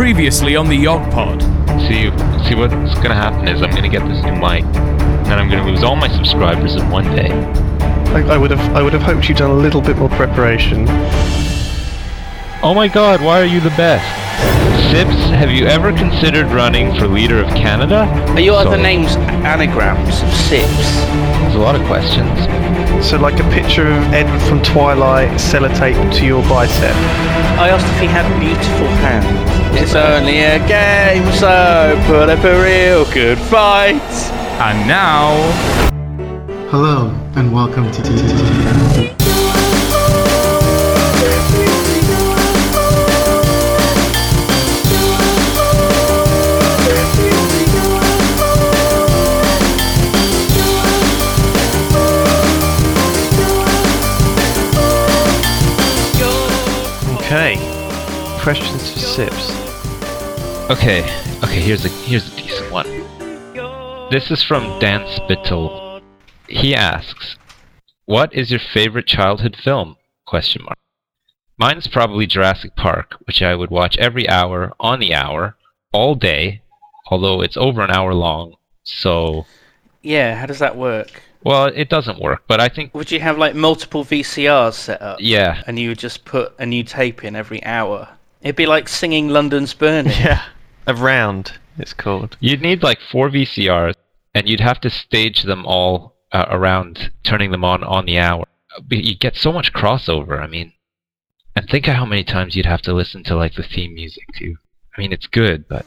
Previously on the Yog Pod. See, see what's gonna happen is I'm gonna get this new mic, and then I'm gonna lose all my subscribers in one day. I, I would have I would have hoped you'd done a little bit more preparation. Oh my God, why are you the best? Sips, have you ever considered running for leader of Canada? Are your other names anagrams of sips? There's a lot of questions. So like a picture of Edward from Twilight sellotape to your bicep. I asked if he had beautiful hands. It's only a game, so put up a real good fight. And now, Hello, and welcome to Questions for Sips. Okay, okay, here's a here's a decent one. This is from Dan Spittle. He asks, "What is your favorite childhood film?" Question mark. Mine's probably Jurassic Park, which I would watch every hour on the hour, all day, although it's over an hour long. So, Yeah, how does that work? well, it doesn't work, but I think Would you have like multiple VCRs set up? yeah, And you would just put a new tape in every hour? It'd be like singing London's Burning. Yeah. Around, it's called. You'd need like four VCRs, and you'd have to stage them all uh, around, turning them on on the hour. But You get so much crossover. I mean, and think of how many times you'd have to listen to like the theme music too. I mean, it's good, but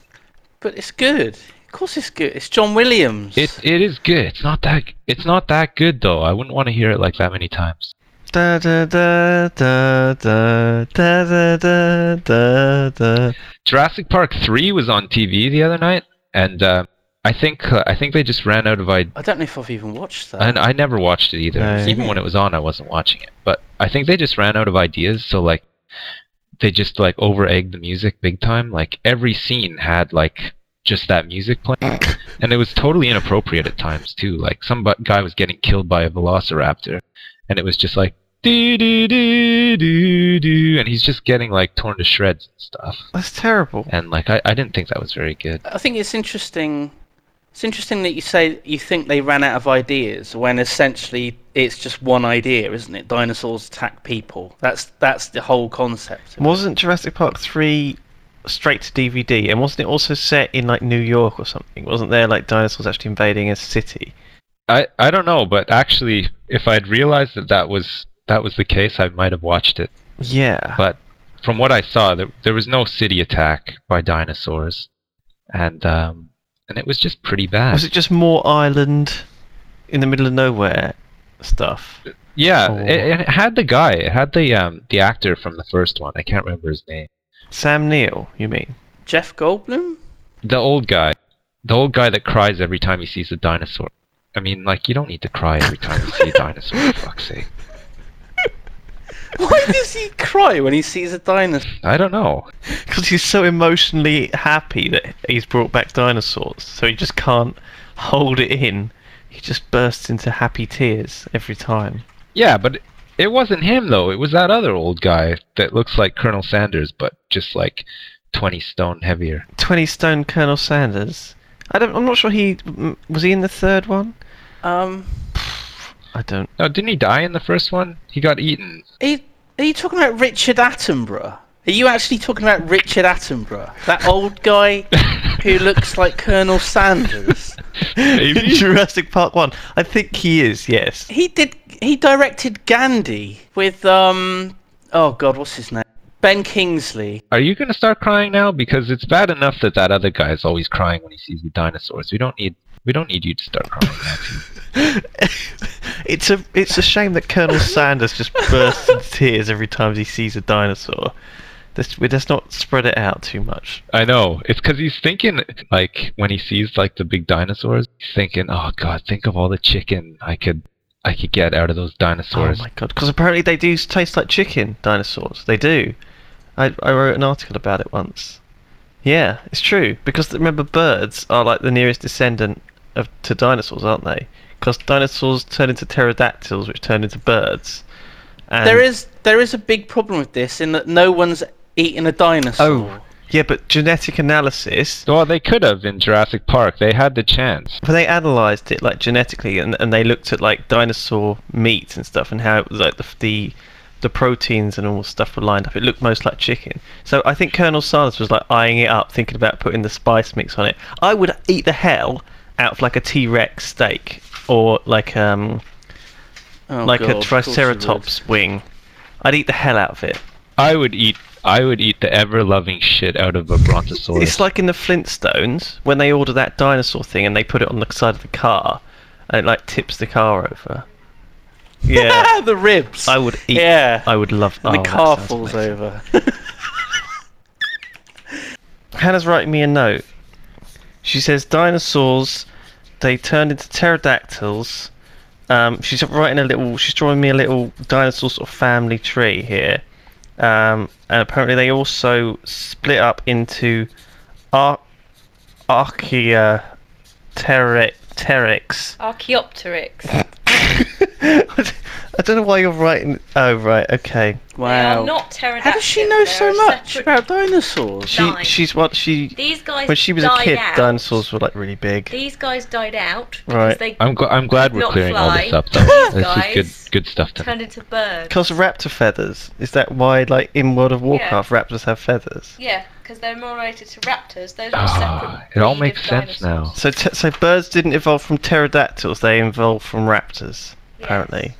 But it's good. Of course it's good. It's John Williams. it it is good. It's not that it's not that good though. I wouldn't want to hear it like that many times. Da da da da da da da da da da. Jurassic Park three was on TV the other night, and uh, I think uh, I think they just ran out of ideas. I don't know if I've even watched that. And I never watched it either. No. Even when it was on, I wasn't watching it. But I think they just ran out of ideas, so like they just like over egged the music big time. Like every scene had like just that music playing, and it was totally inappropriate at times too. Like some bu- guy was getting killed by a velociraptor, and it was just like do do do do do, and he's just getting like torn to shreds and stuff. That's terrible. And like I, I didn't think that was very good. I think it's interesting. It's interesting that you say you think they ran out of ideas when essentially it's just one idea, isn't it? Dinosaurs attack people. That's that's the whole concept. Wasn't Jurassic Park 3 straight to DVD? And wasn't it also set in like New York or something? Wasn't there like dinosaurs actually invading a city? I, I don't know, but actually, if I'd realized that that was that was the case, I might have watched it. Yeah. But from what I saw, there, there was no city attack by dinosaurs, and um, and it was just pretty bad. Was it just more island in the middle of nowhere stuff? yeah, it, it had the guy. It had the um the actor from the first one. I can't remember his name. Sam Neill, you mean? Jeff Goldblum? The old guy, the old guy that cries every time he sees a dinosaur. I mean, like you don't need to cry every time you see a dinosaur. For fuck's sake. Why does he cry when he sees a dinosaur? I don't know. Because he's so emotionally happy that he's brought back dinosaurs, so he just can't hold it in. He just bursts into happy tears every time. Yeah, but it wasn't him though. It was that other old guy that looks like Colonel Sanders, but just like twenty stone heavier. 20 stone Colonel Sanders. I don't, I'm not sure he. Was he in the third one? Um, I don't. No, didn't he die in the first one? He got eaten. are you, are you talking about Richard Attenborough? Are you actually talking about Richard Attenborough, that old guy who looks like Colonel Sanders? In Jurassic Park 1. I think he is, yes. He did. He directed Gandhi with um. Oh God, what's his name? Ben Kingsley. Are you gonna start crying now? Because it's bad enough that that other guy is always crying when he sees the dinosaurs. We don't need. We don't need you to start crying now. too. it's a it's a shame that Colonel Sanders just bursts into tears every time he sees a dinosaur. Let's, we- let's not spread it out too much. I know. It's because he's thinking like when he sees like the big dinosaurs, he's thinking, "Oh God, think of all the chicken I could, I could get out of those dinosaurs." Oh my god! Because apparently they do taste like chicken. Dinosaurs. They do. I I wrote an article about it once. Yeah, it's true. Because remember, birds are like the nearest descendant of to dinosaurs, aren't they? Because dinosaurs turn into pterodactyls, which turn into birds. And There is there is a big problem with this in that no one's eaten a dinosaur. Oh, Yeah, but genetic analysis. Well, they could have in Jurassic Park. They had the chance. But they analysed it like genetically, and, and they looked at like dinosaur meat and stuff, and how it was like the the, the proteins and all the stuff were lined up. It looked most like chicken. So I think Colonel Sanders was like eyeing it up, thinking about putting the spice mix on it. I would eat the hell out of like a T Rex steak or like um Oh, like God, a of course you would. Triceratops wing. I'd eat the hell out of it. I would eat. I would eat the ever-loving shit out of a brontosaurus. It's like in the Flintstones when they order that dinosaur thing and they put it on the side of the car, and it like tips the car over. Yeah, the ribs. I would eat. Yeah. I would love. and oh, the car sounds falls amazing. over. Hannah's writing me a note. She says dinosaurs, they turned into pterodactyls. Um, she's writing a little. She's drawing me a little dinosaur sort of family tree here. Um, and apparently they also split up into Ar- Archaea. Archaeopteryx. I don't know why you're writing. Oh right, okay. They wow. are not pterodactyls. How does she know so much about dinosaurs? She Died. she's what she These guys when she was a died kid. out. Dinosaurs were like really big. These guys died out because Right. they I'm, gl- I'm glad we're Not clearing all this fly. up, though. These this guys is good, good stuff to know. turned into birds. Because raptor feathers. Is that why, like in World of Warcraft, raptors have feathers? Yeah, because they're more related to raptors. Those are a separate. Ah, it all breed of makes sense now. So, t- so birds didn't evolve from pterodactyls; they evolved from raptors. Yes. Apparently.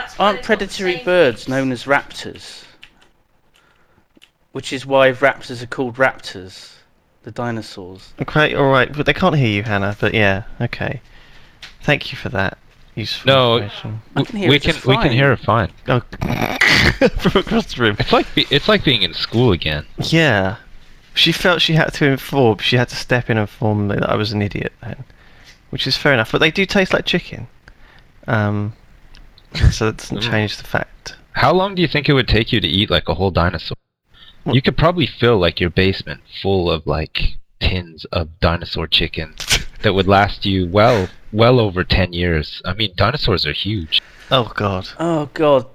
That's why Aren't they've got the predatory birds known as raptors? Which is why raptors are called raptors, the dinosaurs. Okay, all right, but they can't hear you, Hannah. But yeah, okay. Thank you for that useful No, information. I can hear we it can we can fine. hear her fine. Oh, from across the room. It's like be- it's like being in school again. Yeah, she felt she had to inform. She had to step in and inform me that I was an idiot then, which is fair enough. But they do taste like chicken. Um, so that doesn't Mm. change the fact. How long do you think it would take you to eat like a whole dinosaur? Well- You could probably fill like your basement full of like tins of dinosaur chicken that would last you well well over 10 years. I mean, dinosaurs are huge. Oh God. Oh god.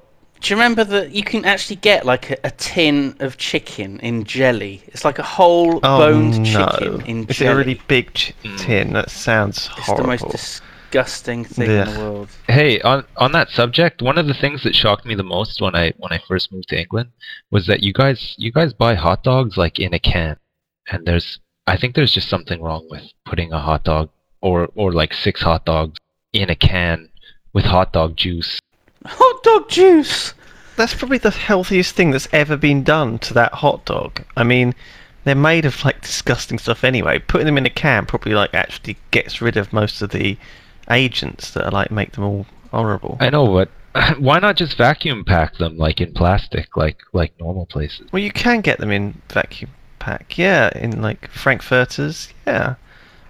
Do you remember that you can actually get like a, a tin of chicken in jelly? It's like a whole Oh boned no! chicken in Is jelly. it a really big ch- Mm. tin? That sounds it's horrible. the most disgusting thing in the world. Hey, on on that subject, one of the things that shocked me the most when I when I first moved to England was that you guys you guys buy hot dogs like in a can. And there's I think there's just something wrong with putting a hot dog or or like six hot dogs in a can with hot dog juice. Hot dog juice. That's probably the healthiest thing that's ever been done to that hot dog. I mean, they're made of like disgusting stuff anyway. Putting them in a can probably like actually gets rid of most of the agents that are like make them all horrible. I know, but why not just vacuum pack them like in plastic, like like normal places? Well, you can get them in vacuum pack. Yeah, in like frankfurters. Yeah,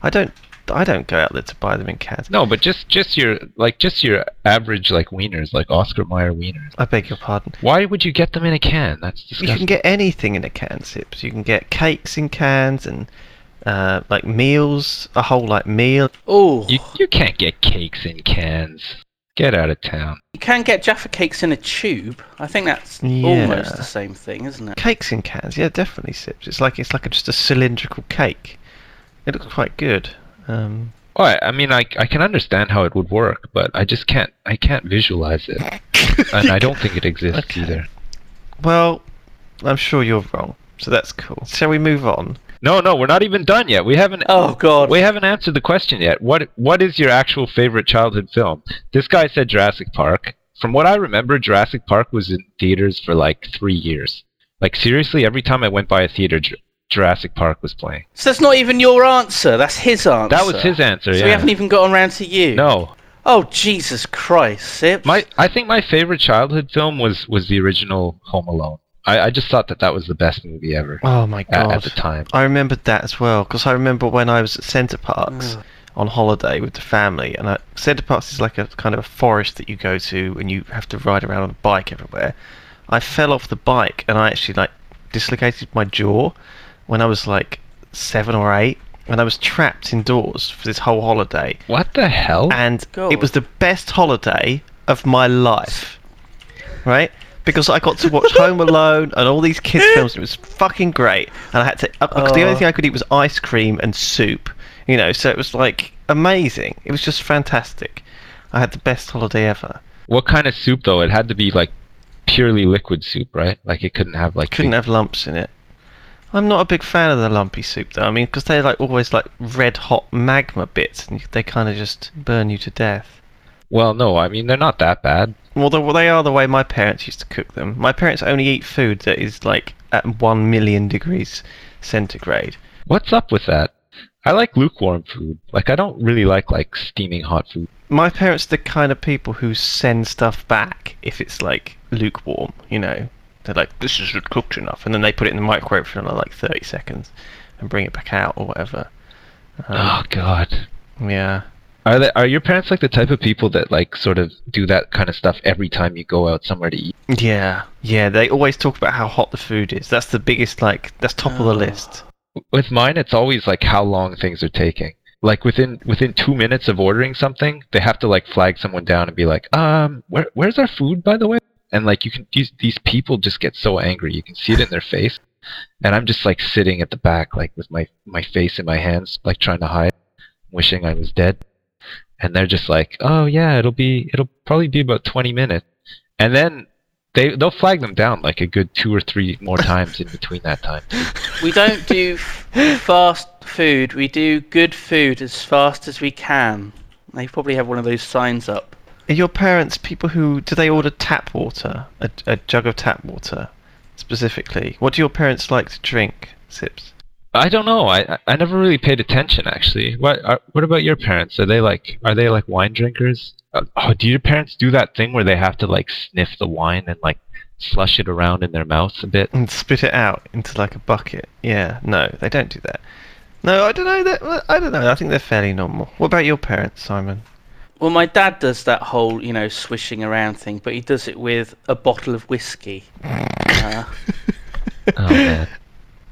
I don't. I don't go out there to buy them in cans. No, but just just your like just your average like wieners, like Oscar Mayer wieners. I beg your pardon. Why would you get them in a can? That's disgusting. You can get anything in a can, Sips. You can get cakes in cans and uh, like meals, a whole like meal. Oh, You you can't get cakes in cans. Get out of town. you can get Jaffa cakes in a tube. I think that's Yeah. almost the same thing, isn't it? Cakes in cans, yeah, definitely Sips. It's like it's like a, just a cylindrical cake. It looks quite good. Um, Well, I, I mean, I I can understand how it would work, but I just can't I can't visualize it, and I don't think it exists Okay. either. well, I'm sure you're wrong, so that's cool. Shall we move on? No, no, we're not even done yet. We haven't. Oh god. We haven't answered the question yet. What What is your actual favorite childhood film? This guy said Jurassic Park. From what I remember, Jurassic Park was in theaters for like three years. Like seriously, every time I went by a theater, Jurassic Park was playing. So that's not even your answer. That's his answer. That was his answer. So yeah. we haven't even gotten around to you. no, Oh Jesus Christ, Sips. my I think my favorite childhood film was was the original Home Alone. I, I just thought that that was the best movie ever Oh my god! at the time. I remembered that as well because I remember when I was at Center Parcs Ugh. on holiday with the family, and I, Center Parcs is like a kind of a forest that you go to and you have to ride around on a bike everywhere. I fell off the bike and I actually like dislocated my jaw when I was like seven or eight, and I was trapped indoors for this whole holiday, What the hell? and God. it was the best holiday of my life. Right? Because I got to watch Home Alone and all these kids films. It was fucking great, and I had to. Uh, because the only Oh. thing I could eat was ice cream and soup. You know, so it was like amazing. It was just fantastic. I had the best holiday ever. What kind of soup though? It had to be like purely liquid soup, right? Like it couldn't have like Couldn't big- have lumps in it. I'm not a big fan of the lumpy soup though. I mean, because they're like always like red hot magma bits, and they kind of just burn you to death. Well, no, I mean they're not that bad. Well, the, well, they are the way my parents used to cook them. My parents only eat food that is like at one million degrees centigrade. What's up with that? I like lukewarm food. Like I don't really like like steaming hot food. My parents are the kind of people who send stuff back if it's like lukewarm. You know, they're like, "This isn't cooked enough," and then they put it in the microwave for like thirty seconds and bring it back out or whatever. oh Um, God. yeah. Are they, are your parents like the type of people that like sort of do that kind of stuff every time you go out somewhere to eat? Yeah, yeah. They always talk about how hot the food is. That's the biggest, like, that's top of the Oh. list. With mine, it's always like how long things are taking. Like within within two minutes of ordering something, they have to like flag someone down and be like, um, where where's our food by the way? And like you can these these people just get so angry. You can see it in their face. And I'm just like sitting at the back, like with my my face in my hands, like trying to hide, wishing I was dead. And they're just like, oh yeah, it'll be it'll probably be about 20 minutes. And then they they'll flag them down like a good two or three more times in between that time. We don't do fast food. We do good food as fast as we can. They probably have one of those signs up. Are your parents people who do they order tap water, a, a jug of tap water, specifically? What do your parents like to drink? Sips. I don't know. I I- I never really paid attention actually. What are, what about your parents? Are they like are they like wine drinkers? Uh, oh, do your parents do that thing where they have to like sniff the wine and like slush it around in their mouths a bit? And spit it out into like a bucket. Yeah, no, they don't do that. No, I don't know. That I don't know. I think they're fairly normal. What about your parents, Simon? Well, my dad does that whole, you know, swishing around thing, but he does it with a bottle of whiskey. Uh, Oh man.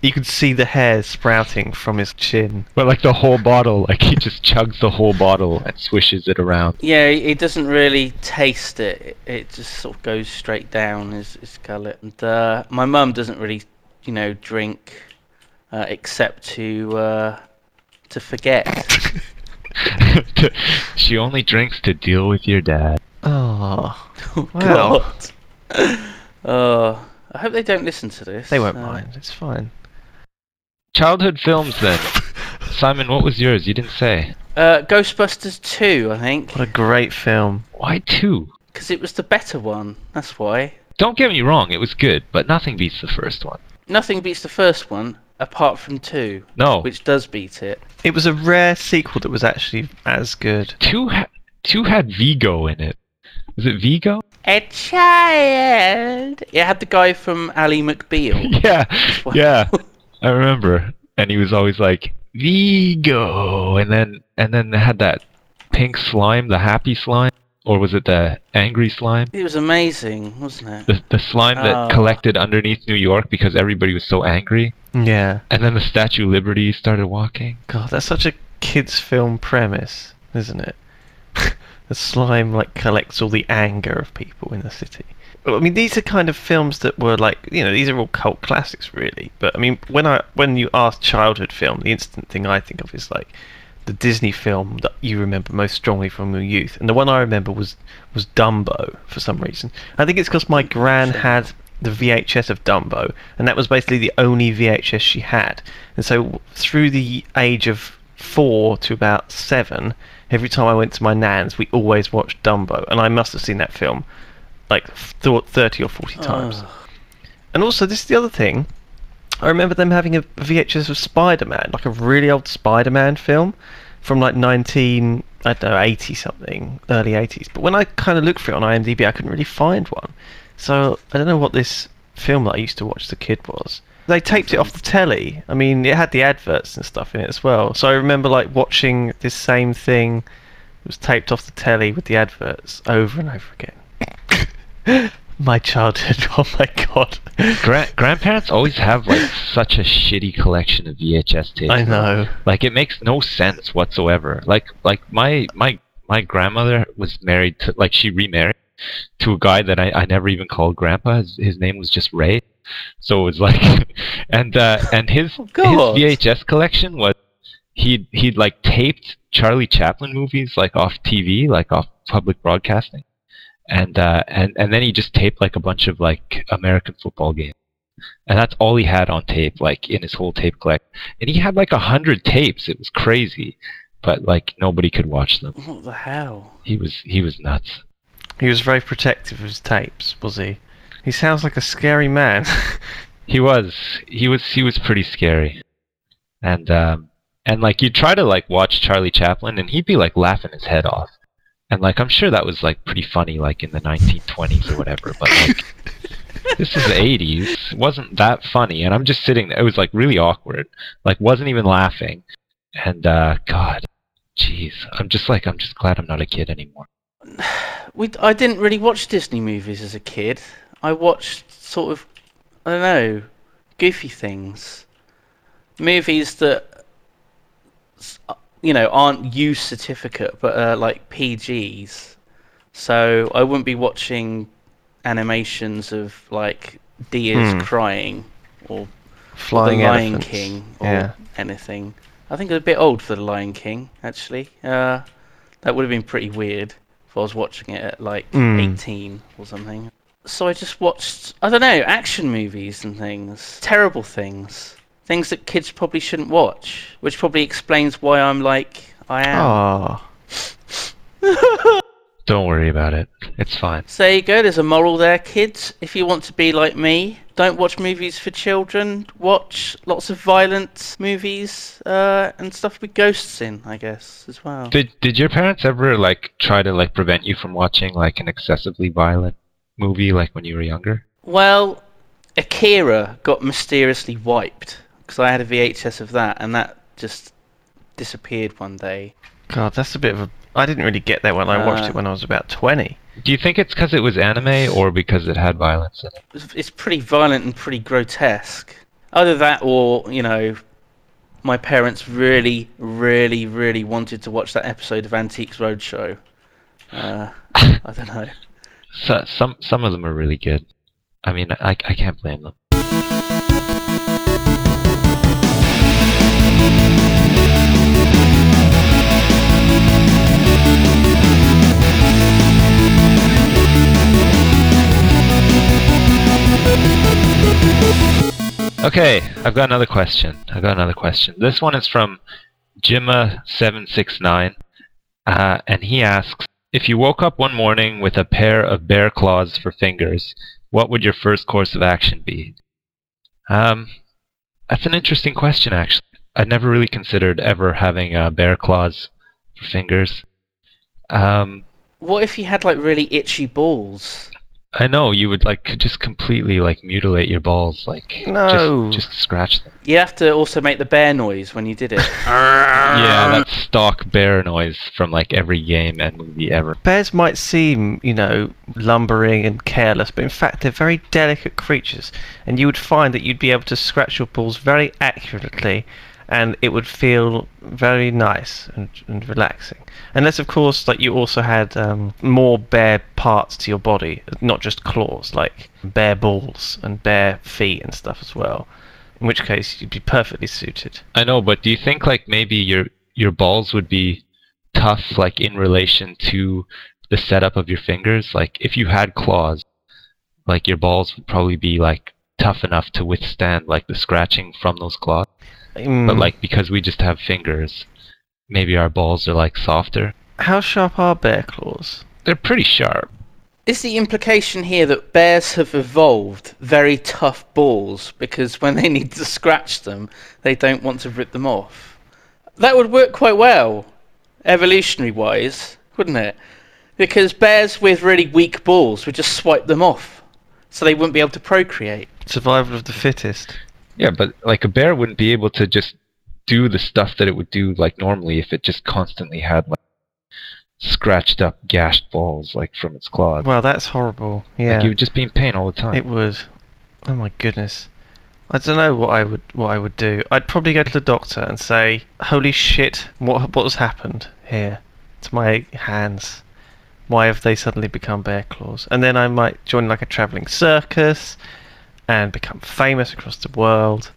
You can see the hair sprouting from his chin. But like the whole bottle, like he just chugs the whole bottle and swishes it around. yeah, he he doesn't really taste it. It, it just sort of goes straight down his, his gullet. And uh, my mum doesn't really, you know, drink uh, except to uh, to forget. she only drinks to deal with your dad. Oh, Oh, Wow. God. Oh, I hope they don't listen to this. they won't Uh, mind. It's fine. Childhood films then. Simon, what was yours? You didn't say. Uh, Ghostbusters 2, I think. What a great film. Why two? Because it was the better one. That's why. Don't get me wrong, it was good, but nothing beats the first one. Nothing beats the first one apart from 2, No, which does beat it. It was a rare sequel that was actually as good. two ha- two had Vigo in it. Was it Vigo? A child. It had the guy from Ally McBeal. yeah, Wow. yeah. I remember, and he was always like Vigo, and then and then they had that pink slime, the happy slime, or was it the angry slime? It was amazing, wasn't it? The the slime that Oh. collected underneath New York because everybody was so angry, Yeah. and then the Statue of Liberty started walking. God, that's such a kids' film premise, isn't it? The slime like collects all the anger of people in the city. Well, I mean, these are kind of films that were like, you know, these are all cult classics, really. But I mean, when I when you ask childhood film, the instant thing I think of is like the Disney film that you remember most strongly from your youth, and the one I remember was was Dumbo for some reason. I think it's because my gran had the VHS of Dumbo, and that was basically the only VHS she had. And so through the age of four to about seven, every time I went to my nan's, we always watched Dumbo, and I must have seen that film like th- thirty or forty times. Oh. And also, this is the other thing. I remember them having a VHS of Spider-Man, like a really old Spider-Man film from like 19, I don't know, 80 something, early 80s. But when I kind of looked for it on IMDb, I couldn't really find one. So I don't know what this film that I used to watch as a kid was. They taped it off the telly. I mean, it had the adverts and stuff in it as well. So I remember like watching this same thing. It was taped off the telly with the adverts over and over again. my childhood. Oh my god. Gra- grandparents always have like such a shitty collection of VHS tapes. I know. Like it makes no sense whatsoever. Like like my my my grandmother was married to like she remarried to a guy that I, I never even called grandpa. His, his name was just Ray. So it was like, and uh, and his his VHS collection was he'd he'd like taped Charlie Chaplin movies like off TV, like off public broadcasting, and uh, and and then he just taped like a bunch of like American football games, and that's all he had on tape, like in his whole tape collection. And he had like a hundred tapes. It was crazy, but like nobody could watch them. What the hell? He was he was nuts. He was very protective of his tapes, was he? He sounds like a scary man. He was he was he was pretty scary, and um and like you'd try to like watch Charlie Chaplin, and he'd be like laughing his head off, and like I'm sure that was like pretty funny, like in the 1920s or whatever. But like this is the 80s, it wasn't that funny, and I'm just sitting there. It was like really awkward, like wasn't even laughing, and uh God, jeez, I'm just like I'm just glad I'm not a kid anymore. We, I didn't really watch Disney movies as a kid. I watched sort of, I don't know, goofy things. Movies that, you know, aren't U certificate, but are like PGs. So I wouldn't be watching animations of like deers Hmm. crying or Flying the Lion elephants. King or Yeah. anything. I think it's a bit old for the Lion King, actually. Uh, that would have been pretty weird if I was watching it at like Mm. 18 or something. So I just watched, I don't know, action movies and things. Terrible things. Things that kids probably shouldn't watch, which probably explains why I'm like I am. Ah, Don't worry about it. It's fine. So there you go, there's a moral there, kids. If you want to be like me, don't watch movies for children. Watch lots of violent movies uh, and stuff with ghosts in, I guess, as well. Did did your parents ever like try to like prevent you from watching like an excessively violent movie like when you were younger? Well, Akira got mysteriously wiped because I had a VHS of that, and that just disappeared one day. God, that's a bit of a. I didn't really get that when I watched Uh, it when I was about 20. Do you think it's because it was anime or because it had violence in it? It's- It's pretty violent and pretty grotesque. Either that, or you know, my parents really, really, really wanted to watch that episode of Antiques Roadshow. Uh, I don't know. So, some some of them are really good. I mean, I I can't blame them. Okay, I've got another question. I've got another question. This one is from Jimma769, uh, and he asks If you woke up one morning with a pair of bear claws for fingers, what would your first course of action be? Um, that's an interesting question, actually. I'd never really considered ever having uh, bear claws for fingers. Um, What if you had like really itchy balls? I know you would like just completely like mutilate your balls, like No. just, just scratch them. You have to also make the bear noise when you did it. Yeah, that stock bear noise from like every game and movie ever. Bears might seem, you know, lumbering and careless, but in fact they're very delicate creatures, and you would find that you'd be able to scratch your balls very accurately, and it would feel very nice and, and relaxing. Unless, of course, like you also had um, more bare parts to your body, not just claws, like bare balls and bare feet and stuff as well. In which case, you'd be perfectly suited. I know, but do you think like maybe your your balls would be tough like in relation to the setup of your fingers? Like if you had claws, like your balls would probably be like tough enough to withstand like the scratching from those claws. But Mm. like because we just have fingers, maybe our balls are like softer. how sharp are bear claws? They're pretty sharp. Is the implication here that bears have evolved very tough balls because when they need to scratch them, they don't want to rip them off? That would work quite well, evolutionary wise, wouldn't it? Because bears with really weak balls would just swipe them off, so they wouldn't be able to procreate. Survival of the fittest. Yeah, but like a bear wouldn't be able to just do the stuff that it would do like normally if it just constantly had like scratched up, gashed balls like from its claws. Well, that's horrible. Yeah, Like you would just be in pain all the time. it would. Oh my goodness. I don't know what I would what I would do. I'd probably go to the doctor and say, "Holy shit! What what has happened here to my hands?" Why have they suddenly become bear claws? And then I might join like a traveling circus and become famous across the world.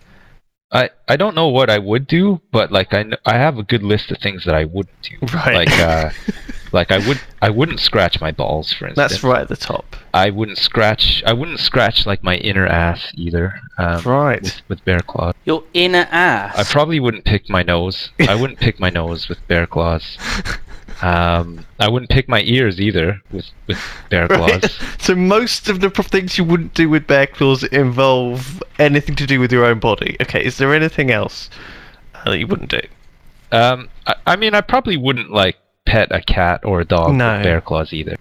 I, I don't know what I would do, but like I, kn- I have a good list of things that I wouldn't do. Right. Like uh, like I would I wouldn't scratch my balls for instance. That's right at the top. I wouldn't scratch I wouldn't scratch like my inner ass either. Um, Right. With, with bear claws. Your inner ass. I probably wouldn't pick my nose. I wouldn't pick my nose with bear claws. Um, I wouldn't pick my ears either with with bear Right. claws. So most of the things you wouldn't do with bear claws involve anything to do with your own body. Okay, is there anything else uh, that you wouldn't do? Um, I, I mean, I probably wouldn't like pet a cat or a dog No. with bear claws either.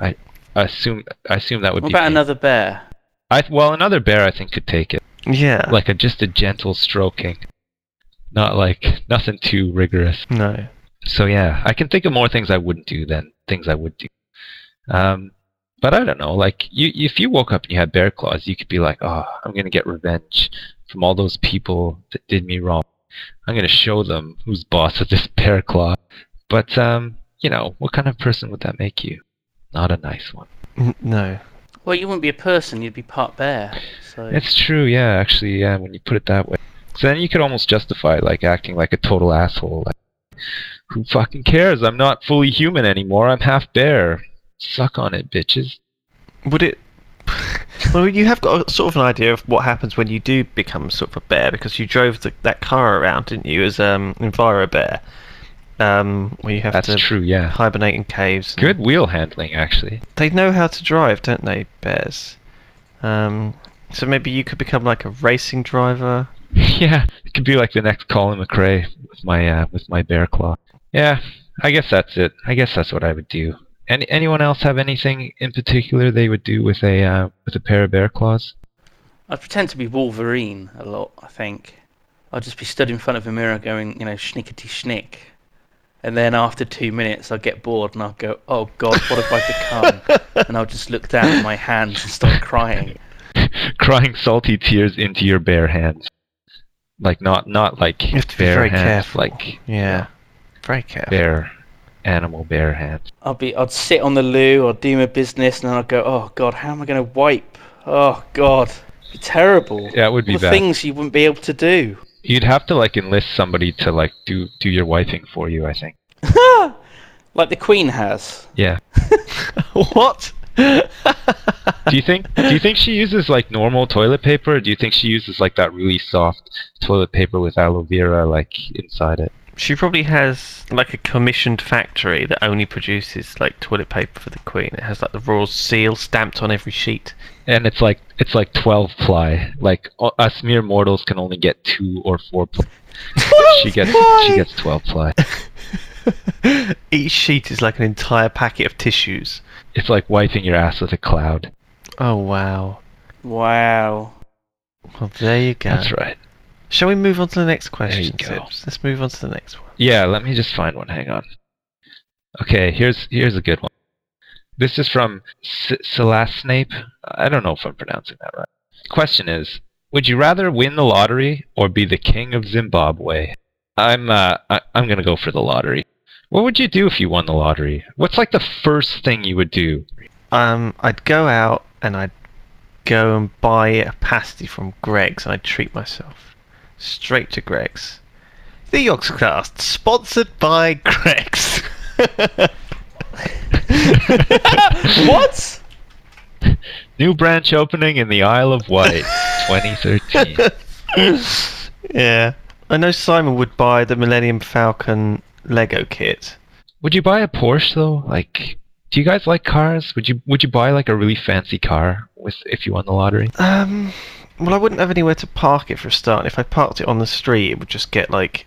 I, I assume I assume that would What be. about pain- another bear? I well, another bear I think could take it, Yeah. like a just a gentle stroking, not like nothing too rigorous. no. So yeah, I can think of more things I wouldn't do than things I would do. Um, but I don't know. Like you, if you woke up and you had bear claws, you could be like, "Oh, I'm gonna get revenge from all those people that did me wrong. I'm gonna show them who's boss with this bear claw." But um, you know, what kind of person would that make you? Not a nice one. No. Well, you wouldn't be a person. You'd be part bear. So It's true, yeah. Actually, yeah. When you put it that way, so then you could almost justify like acting like a total asshole. Like, who fucking cares? I'm not fully human anymore. I'm half bear. Suck on it, bitches. Would it? well, you have got a, sort of an idea of what happens when you do become sort of a bear because you drove the, that car around, didn't you, as um Enviro Bear? Um, where you have That's to true, yeah. hibernate in caves. Good wheel handling, actually. They know how to drive, don't they, bears? Um, so maybe you could become like a racing driver. yeah, it could be like the next Colin McRae with my uh, with my bear claw. Yeah, I guess that's it. I guess that's what I would do. Any anyone else have anything in particular they would do with a uh, with a pair of bear claws? I'd pretend to be Wolverine a lot. I think I'd just be stood in front of a mirror going, you know, schnickety schnick. And then after two minutes, I'll get bored and I'll go, "Oh God, what have I become?" and I'll just look down at my hands and start crying. Crying salty tears into your bare hands. Like not not like You have to be bare very hands, careful. like Yeah, very careful. bare animal bare hands. I'll be, I'd sit on the loo, I'd do my business, and then I'd go, "Oh God, how am I going to wipe?" Oh God, It'd be terrible. Yeah, it would be All the bad. things you wouldn't be able to do. You'd have to like enlist somebody to like do do your wiping for you. I think. like the Queen has. Yeah. what? Do you think do you think she uses like normal toilet paper or do you think she uses like that really soft toilet paper with aloe vera like inside it? She probably has like a commissioned factory that only produces like toilet paper for the Queen. It has like the royal seal stamped on every sheet. And it's like it's like 12 ply. Like us mere mortals can only get 2 or 4 ply. she gets she gets 12 ply. Each sheet is like an entire packet of tissues. It's like wiping your ass with a cloud. Oh wow. Wow. Well, there you go. That's right. Shall we move on to the next question, you go. Sips? Let's move on to the next one. Yeah, let me just find one. Hang on. Okay, here's here's a good one. This is from Salasnape. I don't know if I'm pronouncing that right. Question is, would you rather win the lottery or be the king of Zimbabwe? I'm uh I, I'm gonna go for the lottery. What would you do if you won the lottery? What's like the first thing you would do? Um, I'd go out and I'd go and buy a pasty from Greggs and I'd treat myself. Straight to Greggs. The Yogscast, sponsored by Greggs. what? New branch opening in the Isle of Wight, 2013. yeah. I know Simon would buy the Millennium Falcon Lego kit. Would you buy a Porsche though? Like, do you guys like cars? Would you Would you buy like a really fancy car with if you won the lottery? Um, well, I wouldn't have anywhere to park it for a start. If I parked it on the street, it would just get like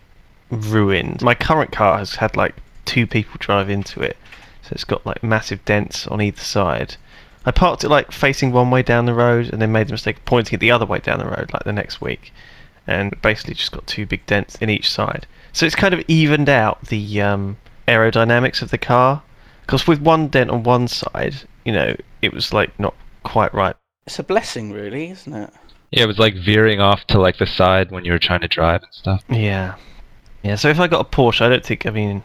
ruined. My current car has had like two people drive into it, so it's got like massive dents on either side. I parked it like facing one way down the road, and then made the mistake of pointing it the other way down the road like the next week, and basically just got two big dents in each side. So it's kind of evened out the um, aerodynamics of the car. Because with one dent on one side, you know, it was like not quite right. It's a blessing, really, isn't it? Yeah, it was like veering off to like the side when you were trying to drive and stuff. Yeah. Yeah, so if I got a Porsche, I don't think, I mean,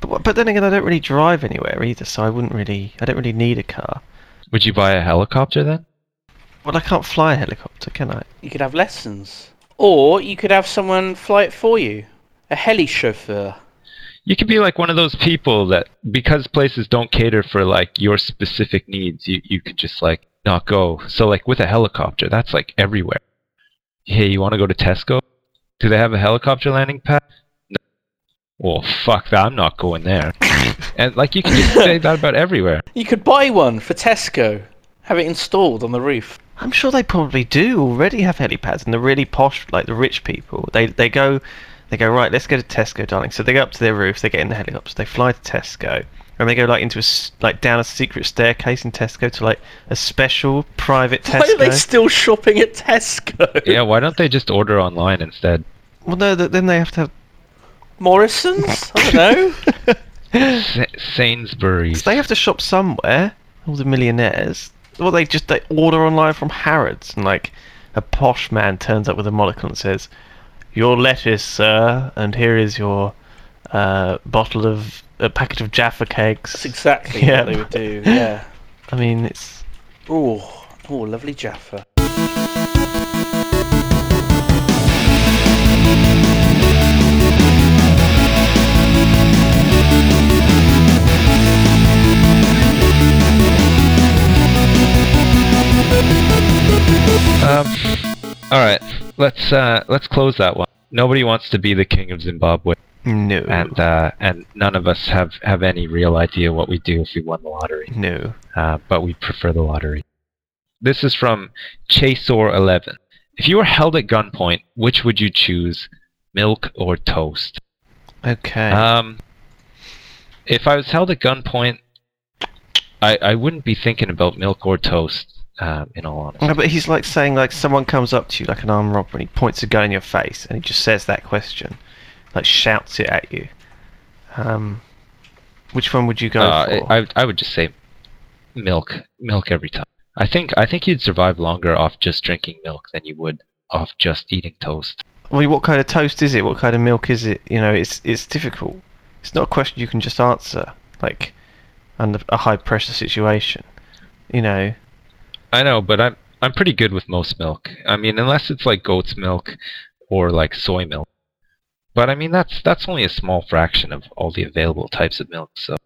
But, but then again, I don't really drive anywhere either, so I wouldn't really. I don't really need a car. Would you buy a helicopter then? Well, I can't fly a helicopter, can I? You could have lessons. Or you could have someone fly it for you. A heli chauffeur. You could be like one of those people that because places don't cater for like your specific needs, you, you could just like not go. So like with a helicopter, that's like everywhere. Hey, you want to go to Tesco? Do they have a helicopter landing pad? No. Well, fuck that. I'm not going there. and like you can just say that about everywhere. You could buy one for Tesco. Have it installed on the roof. I'm sure they probably do already have helipads, and the really posh, like the rich people, they they go, they go right. Let's go to Tesco, darling. So they go up to their roof, they get in the helicopter, they fly to Tesco, and they go like into a s- like down a secret staircase in Tesco to like a special private Tesco. Why are they still shopping at Tesco? Yeah, why don't they just order online instead? well, no, th- then they have to have. Morrisons? I don't know. Sa- Sainsbury's. They have to shop somewhere. All the millionaires. Well, they just they order online from Harrods, and like a posh man turns up with a monocle and says, "Your lettuce, sir, and here is your uh, bottle of a packet of Jaffa cakes." That's exactly Yeah. what they would do. Yeah. I mean, it's Oh, oh, lovely Jaffa. Um, all right, let's uh, let's close that one. Nobody wants to be the king of Zimbabwe, no, and uh, and none of us have have any real idea what we'd do if we won the lottery. no. Uh, but we prefer the lottery. This is from Chasor11. If you were held at gunpoint, which would you choose, milk or toast? Okay. Um, if I was held at gunpoint, I I wouldn't be thinking about milk or toast. Um, in all honesty. no, but he's like saying like someone comes up to you like an armed robber and he points a gun in your face and he just says that question, like shouts it at you. Um, which one would you go Uh, for? I, I would just say milk, milk every time. I think I think you'd survive longer off just drinking milk than you would off just eating toast. Well, what kind of toast is it? What kind of milk is it? You know, it's it's difficult. It's not a question you can just answer like under a high pressure situation. You know, I know, but I'm I'm pretty good with most milk. I mean, unless it's like goat's milk or like soy milk. But I mean, that's that's only a small fraction of all the available types of milk. So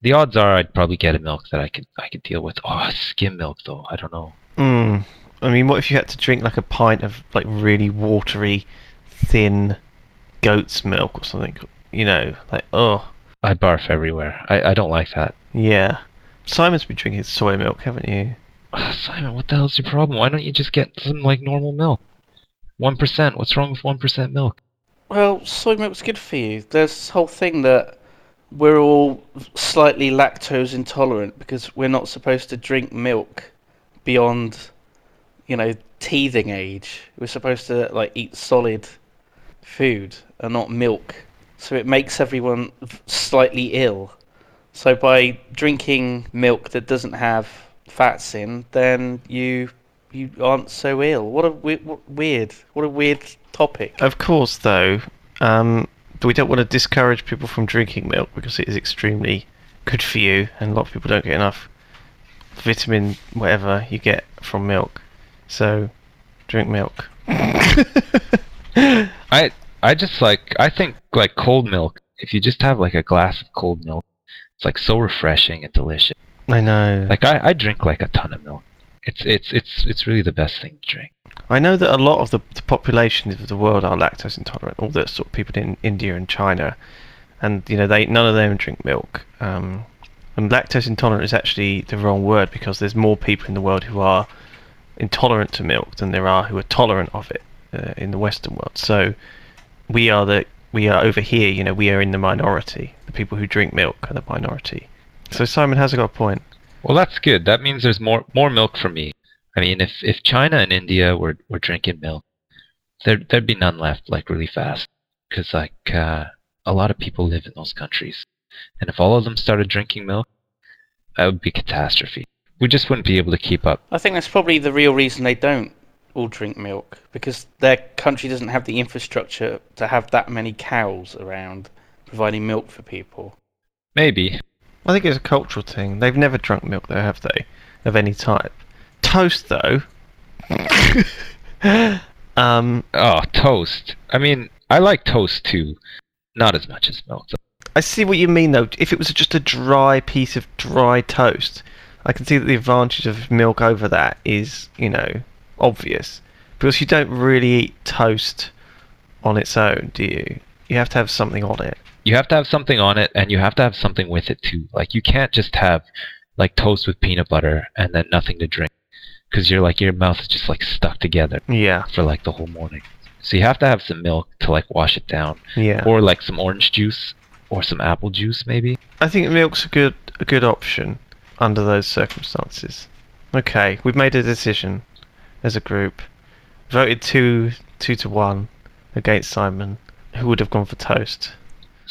the odds are I'd probably get a milk that I could I could deal with. Oh, skim milk though. I don't know. mm, I mean, what if you had to drink like a pint of like really watery, thin goat's milk or something? You know, like oh I barf everywhere. I, I don't like that. yeah. Simon's been drinking soy milk, haven't you? Ah, Simon, what the hell's your problem? Why don't you just get some like normal milk? One percent. What's wrong with one percent milk? Well, soy milk's good for you. There's this whole thing that we're all slightly lactose intolerant because we're not supposed to drink milk beyond, you know, teething age. We're supposed to like eat solid food and not milk. So it makes everyone slightly ill. So by drinking milk that doesn't have fats in, then you you aren't so ill. What a we- what, weird. What a weird topic. Of course, though, um, we don't want to discourage people from drinking milk because it is extremely good for you, and a lot of people don't get enough vitamin, whatever you get from milk. So, drink milk. I I just like I think like cold milk. If you just have like a glass of cold milk, it's like so refreshing and delicious. I know. Like I, I drink like a ton of milk. It's it's it's it's really the best thing to drink. I know that a lot of the, the population of the world are lactose intolerant. All the sort of people in India and China, and you know they none of them drink milk. Um, and lactose intolerant is actually the wrong word because there's more people in the world who are intolerant to milk than there are who are tolerant of it uh, in the Western world. So we are the we are over here. You know we are in the minority. The people who drink milk are the minority. So Simon has got a point. Well, that's good. That means there's more more milk for me. I mean, if if China and India were were drinking milk, there there'd be none left like really fast. Because like uh, a lot of people live in those countries, and if all of them started drinking milk, that would be catastrophe. We just wouldn't be able to keep up. I think that's probably the real reason they don't all drink milk because their country doesn't have the infrastructure to have that many cows around providing milk for people. Maybe. I think it's a cultural thing. They've never drunk milk, though, have they? Of any type. Toast, though. um, Oh, toast. I mean, I like toast too. Not as much as milk. I see what you mean, though. If it was just a dry piece of dry toast, I can see that the advantage of milk over that is, you know, obvious. Because you don't really eat toast on its own, do you? You have to have something on it. You have to have something on it, and you have to have something with it too. Like you can't just have like toast with peanut butter and then nothing to drink, because you're like your mouth is just like stuck together Yeah, for like the whole morning. So you have to have some milk to like wash it down, yeah. or like some orange juice, or some apple juice maybe. I think milk's a good a good option under those circumstances. Okay, we've made a decision as a group. Voted two two to one against Simon, who would have gone for toast.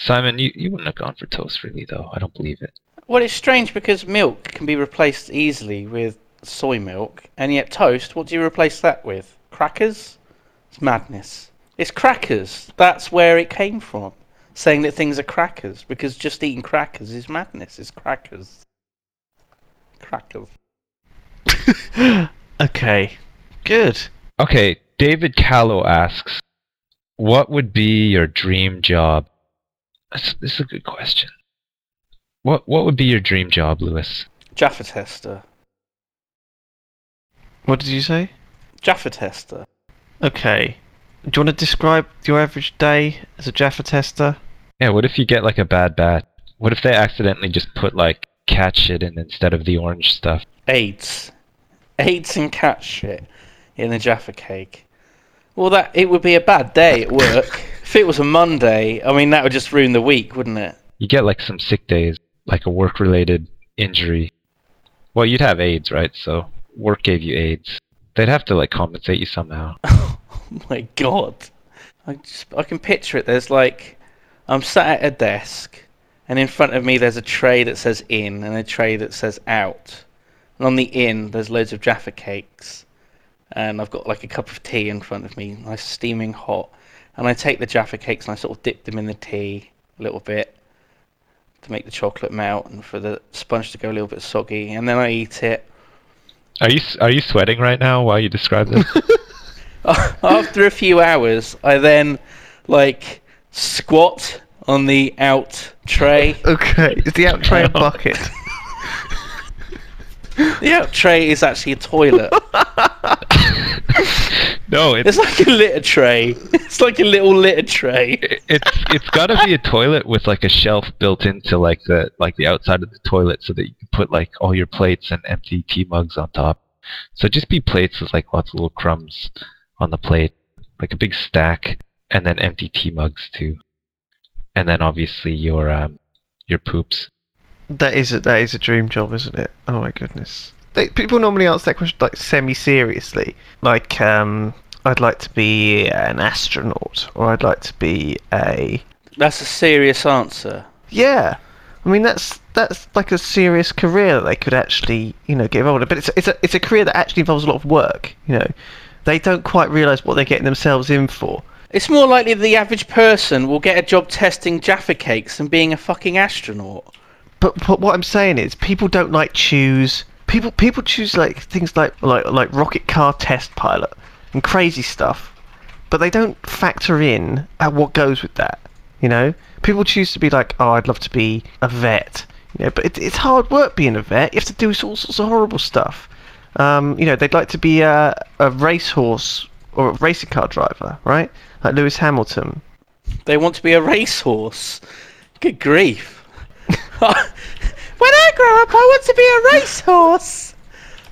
Simon, you, you wouldn't have gone for toast really though. I don't believe it. Well, it's strange because milk can be replaced easily with soy milk, and yet toast, what do you replace that with? Crackers? It's madness. It's crackers. That's where it came from. Saying that things are crackers, because just eating crackers is madness. It's crackers. Crackers. Okay, good. Okay, David Callow asks, "What would be your dream job?" That's, this is a good question. What What would be your dream job, Lewis? Jaffa tester. What did you say? Jaffa tester. Okay. Do you want to describe your average day as a Jaffa tester? Yeah, what if you get like a bad bat? What if they accidentally just put like cat shit in instead of the orange stuff? AIDS. AIDS and cat shit in the Jaffa cake. Well, that it would be a bad day at work. If it was a Monday, I mean, that would just ruin the week, wouldn't it? You get like some sick days, like a work related injury. Well, you'd have AIDS, right? So work gave you AIDS. They'd have to like compensate you somehow. Oh my god. I just I can picture it. There's like I'm sat at a desk and in front of me there's a tray that says in and a tray that says out. And on the in there's loads of Jaffa cakes. And I've got like a cup of tea in front of me, nice steaming hot. And I take the Jaffa cakes and I sort of dip them in the tea a little bit to make the chocolate melt and for the sponge to go a little bit soggy. And then I eat it. Are you Are you sweating right now while you describe this? After a few hours, I then like squat on the out tray. Okay. Is the out tray a bucket? The out tray is actually a toilet. no, it's It's like a litter tray. It's like a little litter tray. it- it's it's got to be a toilet with like a shelf built into like the like the outside of the toilet so that you can put like all your plates and empty tea mugs on top. So just be plates with like lots of little crumbs on the plate, like a big stack, and then empty tea mugs too, and then obviously your um your poops. That is a, that is a dream job, isn't it? Oh my goodness. They, people normally answer that question like semi-seriously, like um, I'd like to be an astronaut, or I'd like to be a That's a serious answer. yeah. I mean that's that's like a serious career that they could actually you know get involved in. But it's it's a it's a career that actually involves a lot of work. You know, they don't quite realise what they're getting themselves in for. It's more likely the average person will get a job testing Jaffa cakes than being a fucking astronaut. But, but what I'm saying is, people don't like choose. People people choose like things like like like rocket car test pilot and crazy stuff, but they don't factor in at what goes with that. You know, people choose to be like, oh, I'd love to be a vet. You know, but it, it's hard work being a vet. You have to do all sorts of horrible stuff. Um, you know, they'd like to be a, a racehorse or a racing car driver, right? Like Lewis Hamilton. They want to be a racehorse. Good grief. when I grow up, I want to be a racehorse.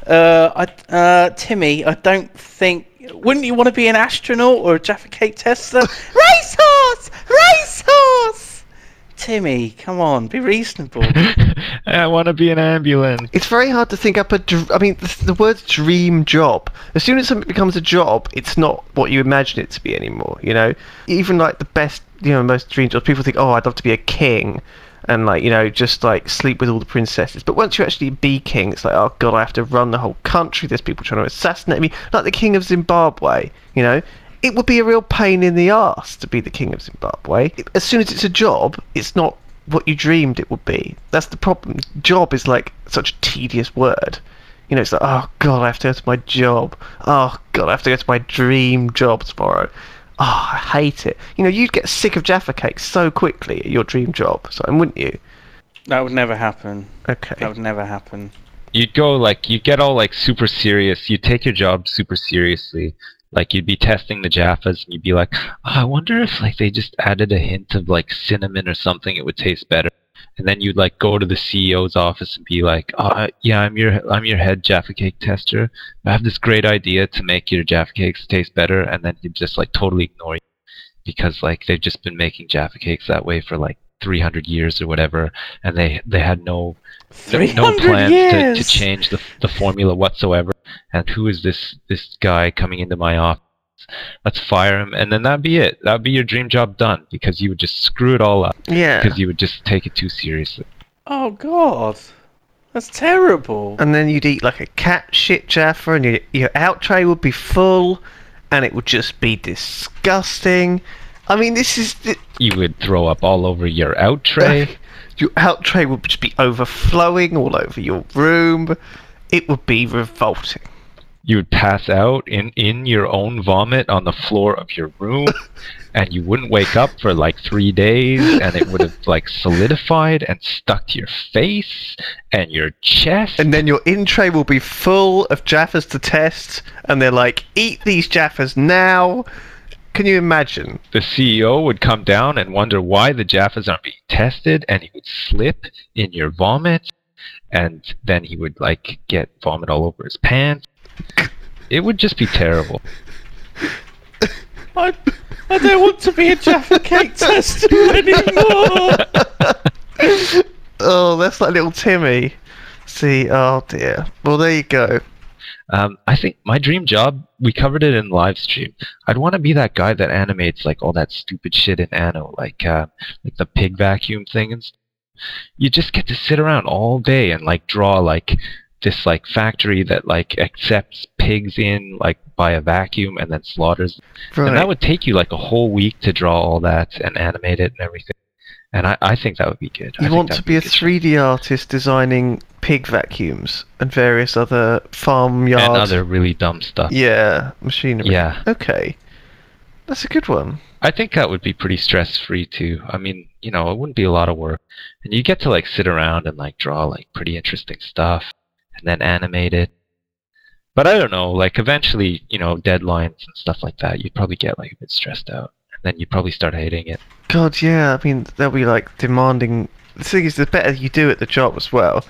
Uh, I, uh, Timmy, I don't think. Wouldn't you want to be an astronaut or a Jaffa cake tester? racehorse! Racehorse! Timmy, come on, be reasonable. I want to be an ambulance. It's very hard to think up a. Dr- I mean, the, the word dream job. As soon as something becomes a job, it's not what you imagine it to be anymore. You know, even like the best, you know, most dream jobs. People think, oh, I'd love to be a king, and like you know, just like sleep with all the princesses. But once you actually be king, it's like, oh god, I have to run the whole country. There's people trying to assassinate me, like the king of Zimbabwe. You know. It would be a real pain in the ass to be the king of Zimbabwe. As soon as it's a job, it's not what you dreamed it would be. That's the problem. Job is like such a tedious word. You know, it's like, oh god, I have to go to my job. Oh god, I have to go to my dream job tomorrow. Oh, I hate it. You know, you'd get sick of Jaffa cakes so quickly at your dream job, so wouldn't you? That would never happen. Okay. That would never happen. You'd go like you'd get all like super serious. You'd take your job super seriously. Like you'd be testing the Jaffas, and you'd be like, oh, I wonder if like they just added a hint of like cinnamon or something, it would taste better. And then you'd like go to the CEO's office and be like, oh, yeah, I'm your I'm your head Jaffa cake tester. I have this great idea to make your Jaffa cakes taste better, and then he'd just like totally ignore you because like they've just been making Jaffa cakes that way for like 300 years or whatever, and they they had no no, no 300 plans to, to change the, the formula whatsoever. And who is this this guy coming into my office? Let's fire him, and then that'd be it. That'd be your dream job done because you would just screw it all up Yeah. because you would just take it too seriously. Oh god, that's terrible. and then you'd eat like a cat shit Jaffa, and your your out tray would be full, and it would just be disgusting. I mean, this is the, You would throw up all over your out tray. your out tray would just be overflowing all over your room. It would be revolting. You would pass out in, in your own vomit on the floor of your room and you wouldn't wake up for like three days and it would have like solidified and stuck to your face and your chest And then your in tray will be full of Jaffas to test, and they're like, eat these Jaffas now. Can you imagine? the ceo would come down and wonder why the jaffas aren't being tested and he would slip in your vomit and then he would like get vomit all over his pants it would just be terrible I, I don't want to be a Jaffa cake tester anymore. Oh, that's like little Timmy. See, oh dear. Well, there you go. Um, I think my dream job, we covered it in live stream. I'd want to be that guy that animates like all that stupid shit in Anno, like uh, like the pig vacuum thing and stuff. You just get to sit around all day and like draw like this like factory that like accepts pigs in like by a vacuum and then slaughters. Right. And that would take you like a whole week to draw all that and animate it and everything. And I, I think that would be good. I you want to that'd be a good. 3D artist designing pig vacuums and various other farmyard. and other really dumb stuff. Yeah, machinery. Yeah. Okay. That's a good one. I think that would be pretty stress free too. I mean, you know, it wouldn't be a lot of work. And you get to like sit around and like draw like pretty interesting stuff and then animate it. But I don't know, like eventually, you know, deadlines and stuff like that, you'd probably get like a bit stressed out. And then you'd probably start hating it. God, yeah. I mean, they'll be like demanding. The thing is, the better you do at the job as well,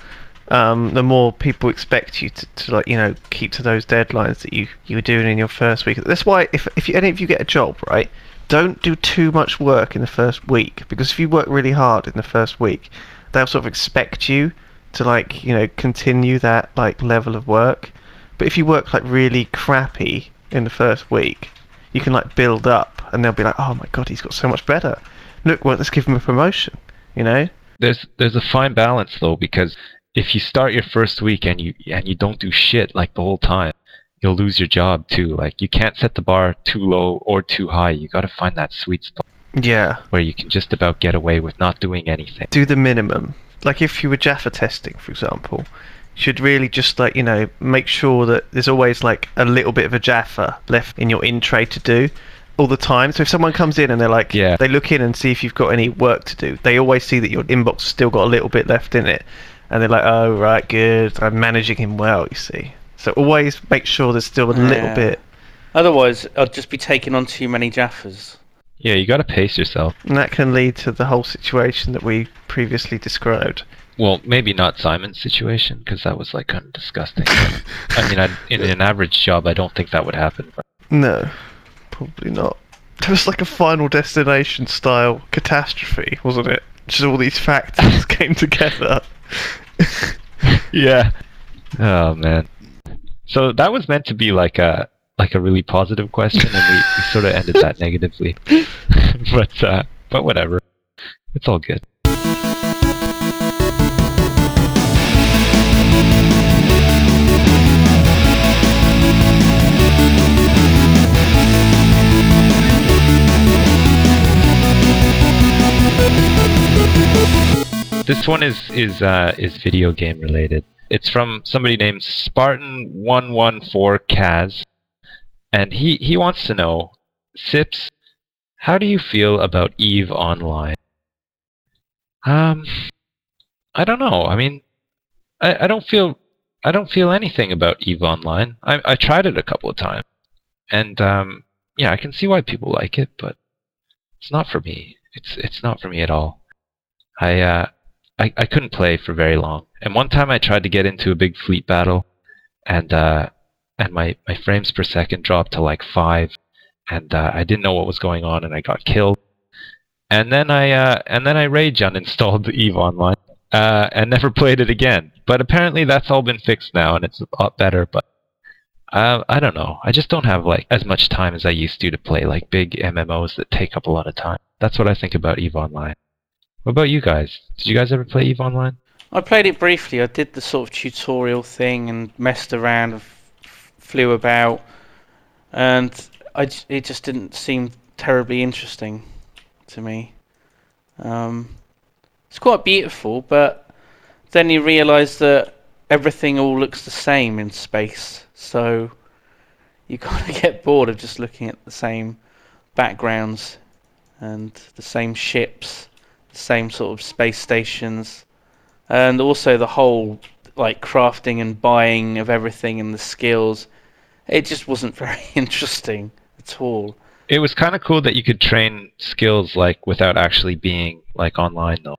um, the more people expect you to, to like, you know, keep to those deadlines that you you were doing in your first week. That's why if if you, any of you get a job, right, don't do too much work in the first week because if you work really hard in the first week, they'll sort of expect you to like, you know, continue that like level of work. But if you work like really crappy in the first week, you can like build up, and they'll be like, "Oh my god, he's got so much better." Look, well, let's give him a promotion. You know? There's there's a fine balance though because if you start your first week and you and you don't do shit like the whole time, you'll lose your job too. Like you can't set the bar too low or too high. You got to find that sweet spot Yeah. where you can just about get away with not doing anything. Do the minimum. Like if you were Jaffa testing, for example, you should really just like you know make sure that there's always like a little bit of a Jaffa left in your in tray to do all the time. So if someone comes in and they're like, Yeah. they look in and see if you've got any work to do. They always see that your inbox still got a little bit left in it, and they're like, oh right, good. I'm managing him well. You see. So always make sure there's still a little Yeah. bit. Otherwise, I'd just be taking on too many Jaffas. Yeah, you got to pace yourself. And that can lead to the whole situation that we previously described. Well, maybe not Simon's situation because that was like kind of disgusting. I mean, I, in an average job, I don't think that would happen. No, probably not. It was like a final destination style catastrophe, wasn't it? Just all these factors came together. yeah. Oh man. So that was meant to be like a like a really positive question, and we, we sort of ended that negatively. but uh, but whatever, it's all good. This one is is uh, is video game related. It's from somebody named Spartan114Kaz and he he wants to know, Sips, how do you feel about Eve Online? Um, I don't know. I mean, I, I don't feel I don't feel anything about Eve Online. I I tried it a couple of times, and um, yeah, I can see why people like it, but it's not for me. It's it's not for me at all. I uh, I, I couldn't play for very long. And one time I tried to get into a big fleet battle, and uh, and my, my frames per second dropped to like five, and uh, I didn't know what was going on, and I got killed. And then I uh, and then I rage uninstalled Eve Online, uh, and never played it again. But apparently that's all been fixed now, and it's a lot better. But uh, I don't know. I just don't have like as much time as I used to to play like big MMOs that take up a lot of time. That's what I think about Eve Online. What about you guys? Did you guys ever play Eve Online? I played it briefly. I did the sort of tutorial thing and messed around, flew about, and it just didn't seem terribly interesting to me. Um, it's quite beautiful, but then you realise that everything all looks the same in space, so you kind of get bored of just looking at the same backgrounds and the same ships, the same sort of space stations and also the whole like crafting and buying of everything and the skills it just wasn't very interesting at all It was kind of cool that you could train skills like without actually being like online though.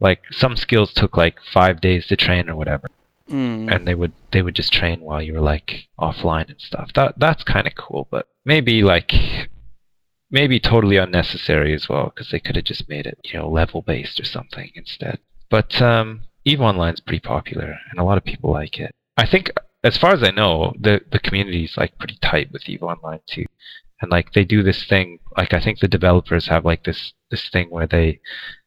Like some skills took like five days to train or whatever, mm. and they would they would just train while you were like offline and stuff. That that's kind of cool, but maybe like maybe totally unnecessary as well because they could have just made it you know level based or something instead. But um, Eve Online's pretty popular, and a lot of people like it. I think, as far as I know, the the community is like pretty tight with Eve Online too, and like they do this thing. Like I think the developers have like this this thing where they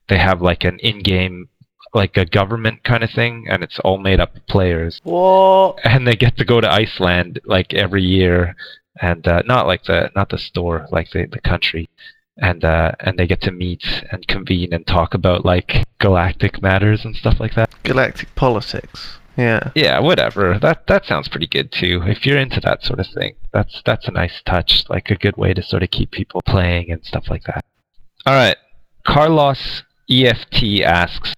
they have like an in-game like a government kind of thing, and it's all made up of players, what and they get to go to Iceland like every year, and uh, not like the not the store, like the the country, and uh, and they get to meet and convene and talk about like galactic matters and stuff like that. Galactic politics. Yeah. Yeah, whatever. That that sounds pretty good too. If you're into that sort of thing, that's that's a nice touch, like a good way to sort of keep people playing and stuff like that. All right, Carlos EFT asks,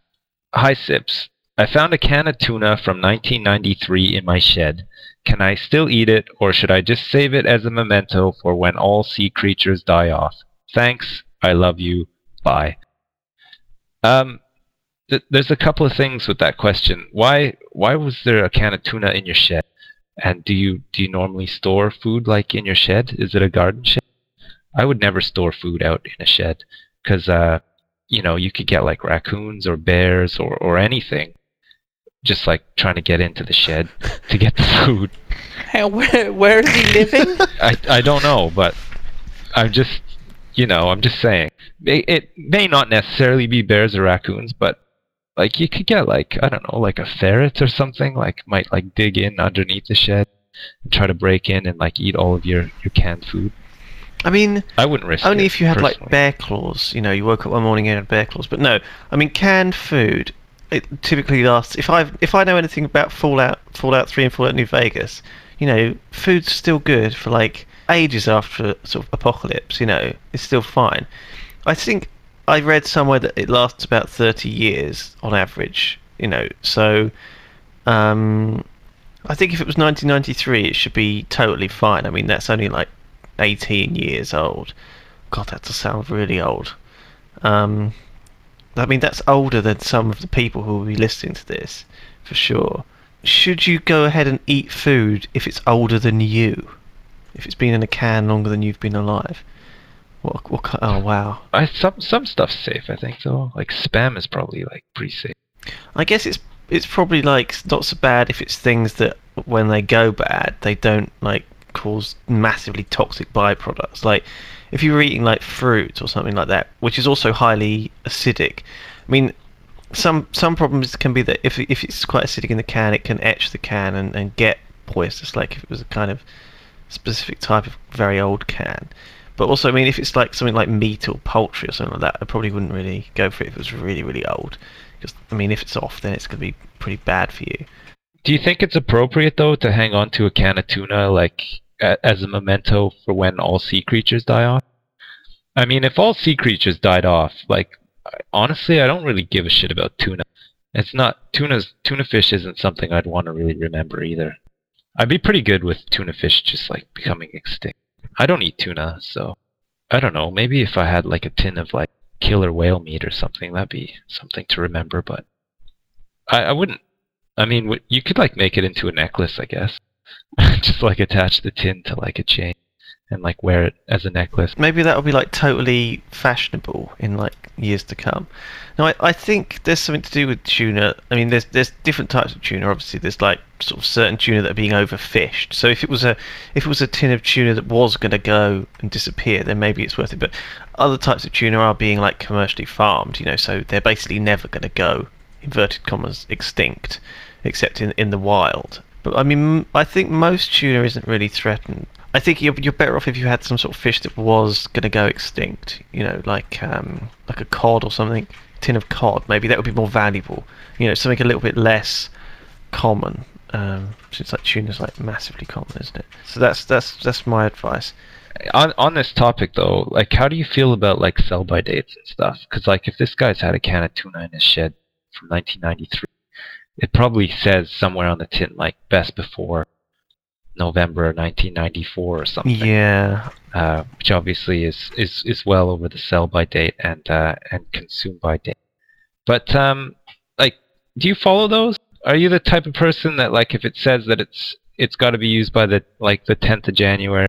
"Hi Sips, I found a can of tuna from 1993 in my shed. Can I still eat it, or should I just save it as a memento for when all sea creatures die off? Thanks. I love you. Bye." Um, th- there's a couple of things with that question. Why why was there a can of tuna in your shed? And do you do you normally store food like in your shed? Is it a garden shed? I would never store food out in a shed because uh, you know you could get like raccoons or bears or or anything just like trying to get into the shed to get the food. How, where, where is he living I I don't know, but I'm just you know I'm just saying it, it may not necessarily be bears or raccoons, but like you could get like I don't know like a ferret or something like might like dig in underneath the shed and try to break in and like eat all of your your canned food. I mean, I wouldn't risk only it, if you had like bear claws. You know, you woke up one morning and had bear claws. But no, I mean canned food. It typically lasts. If I if I know anything about Fallout, Fallout Three and Fallout New Vegas, you know, food's still good for like ages after sort of apocalypse. You know, it's still fine. I think I read somewhere that it lasts about thirty years on average. You know, so um, I think if it was 1993, it should be totally fine. I mean, that's only like 18 years old. God, that does sound really old. Um, I mean, that's older than some of the people who will be listening to this, for sure. Should you go ahead and eat food if it's older than you? If it's been in a can longer than you've been alive? What? What? Oh, wow. I some some stuff's safe. I think so. Like spam is probably like pretty safe. I guess it's it's probably like not so bad if it's things that when they go bad they don't like cause massively toxic byproducts. Like if you were eating like fruit or something like that, which is also highly acidic. I mean, some some problems can be that if if it's quite acidic in the can, it can etch the can and, and get poisonous. Like if it was a kind of specific type of very old can. But also, I mean, if it's like something like meat or poultry or something like that, I probably wouldn't really go for it if it was really, really old. Because I mean, if it's off, then it's going to be pretty bad for you. Do you think it's appropriate though to hang on to a can of tuna like as a memento for when all sea creatures die off? I mean, if all sea creatures died off, like honestly, I don't really give a shit about tuna. It's not tuna's tuna fish isn't something I'd want to really remember either. I'd be pretty good with tuna fish just like becoming extinct. I don't eat tuna, so I don't know. Maybe if I had like a tin of like killer whale meat or something, that'd be something to remember. But I, I wouldn't. I mean, w- you could like make it into a necklace, I guess. just like attach the tin to like a chain and like wear it as a necklace. Maybe that'll be like totally fashionable in like years to come. Now, I, I think there's something to do with tuna. I mean, there's there's different types of tuna. Obviously, there's like sort of certain tuna that are being overfished. So if it was a if it was a tin of tuna that was going to go and disappear, then maybe it's worth it. But other types of tuna are being like commercially farmed. You know, so they're basically never going to go inverted commas extinct, except in in the wild. But I mean, I think most tuna isn't really threatened. I think you're you're better off if you had some sort of fish that was going to go extinct. You know, like um, like a cod or something, tin of cod. Maybe that would be more valuable. You know, something a little bit less common. Um, since like tuna's like massively common, isn't it? So that's that's that's my advice. On on this topic though, like how do you feel about like sell by dates and stuff? Because like if this guy's had a can of tuna in his shed from 1993, it probably says somewhere on the tin like best before November 1994 or something. Yeah, uh, which obviously is, is, is well over the sell by date and uh, and consume by date. But um, like, do you follow those? Are you the type of person that like if it says that it's it's got to be used by the like the 10th of January,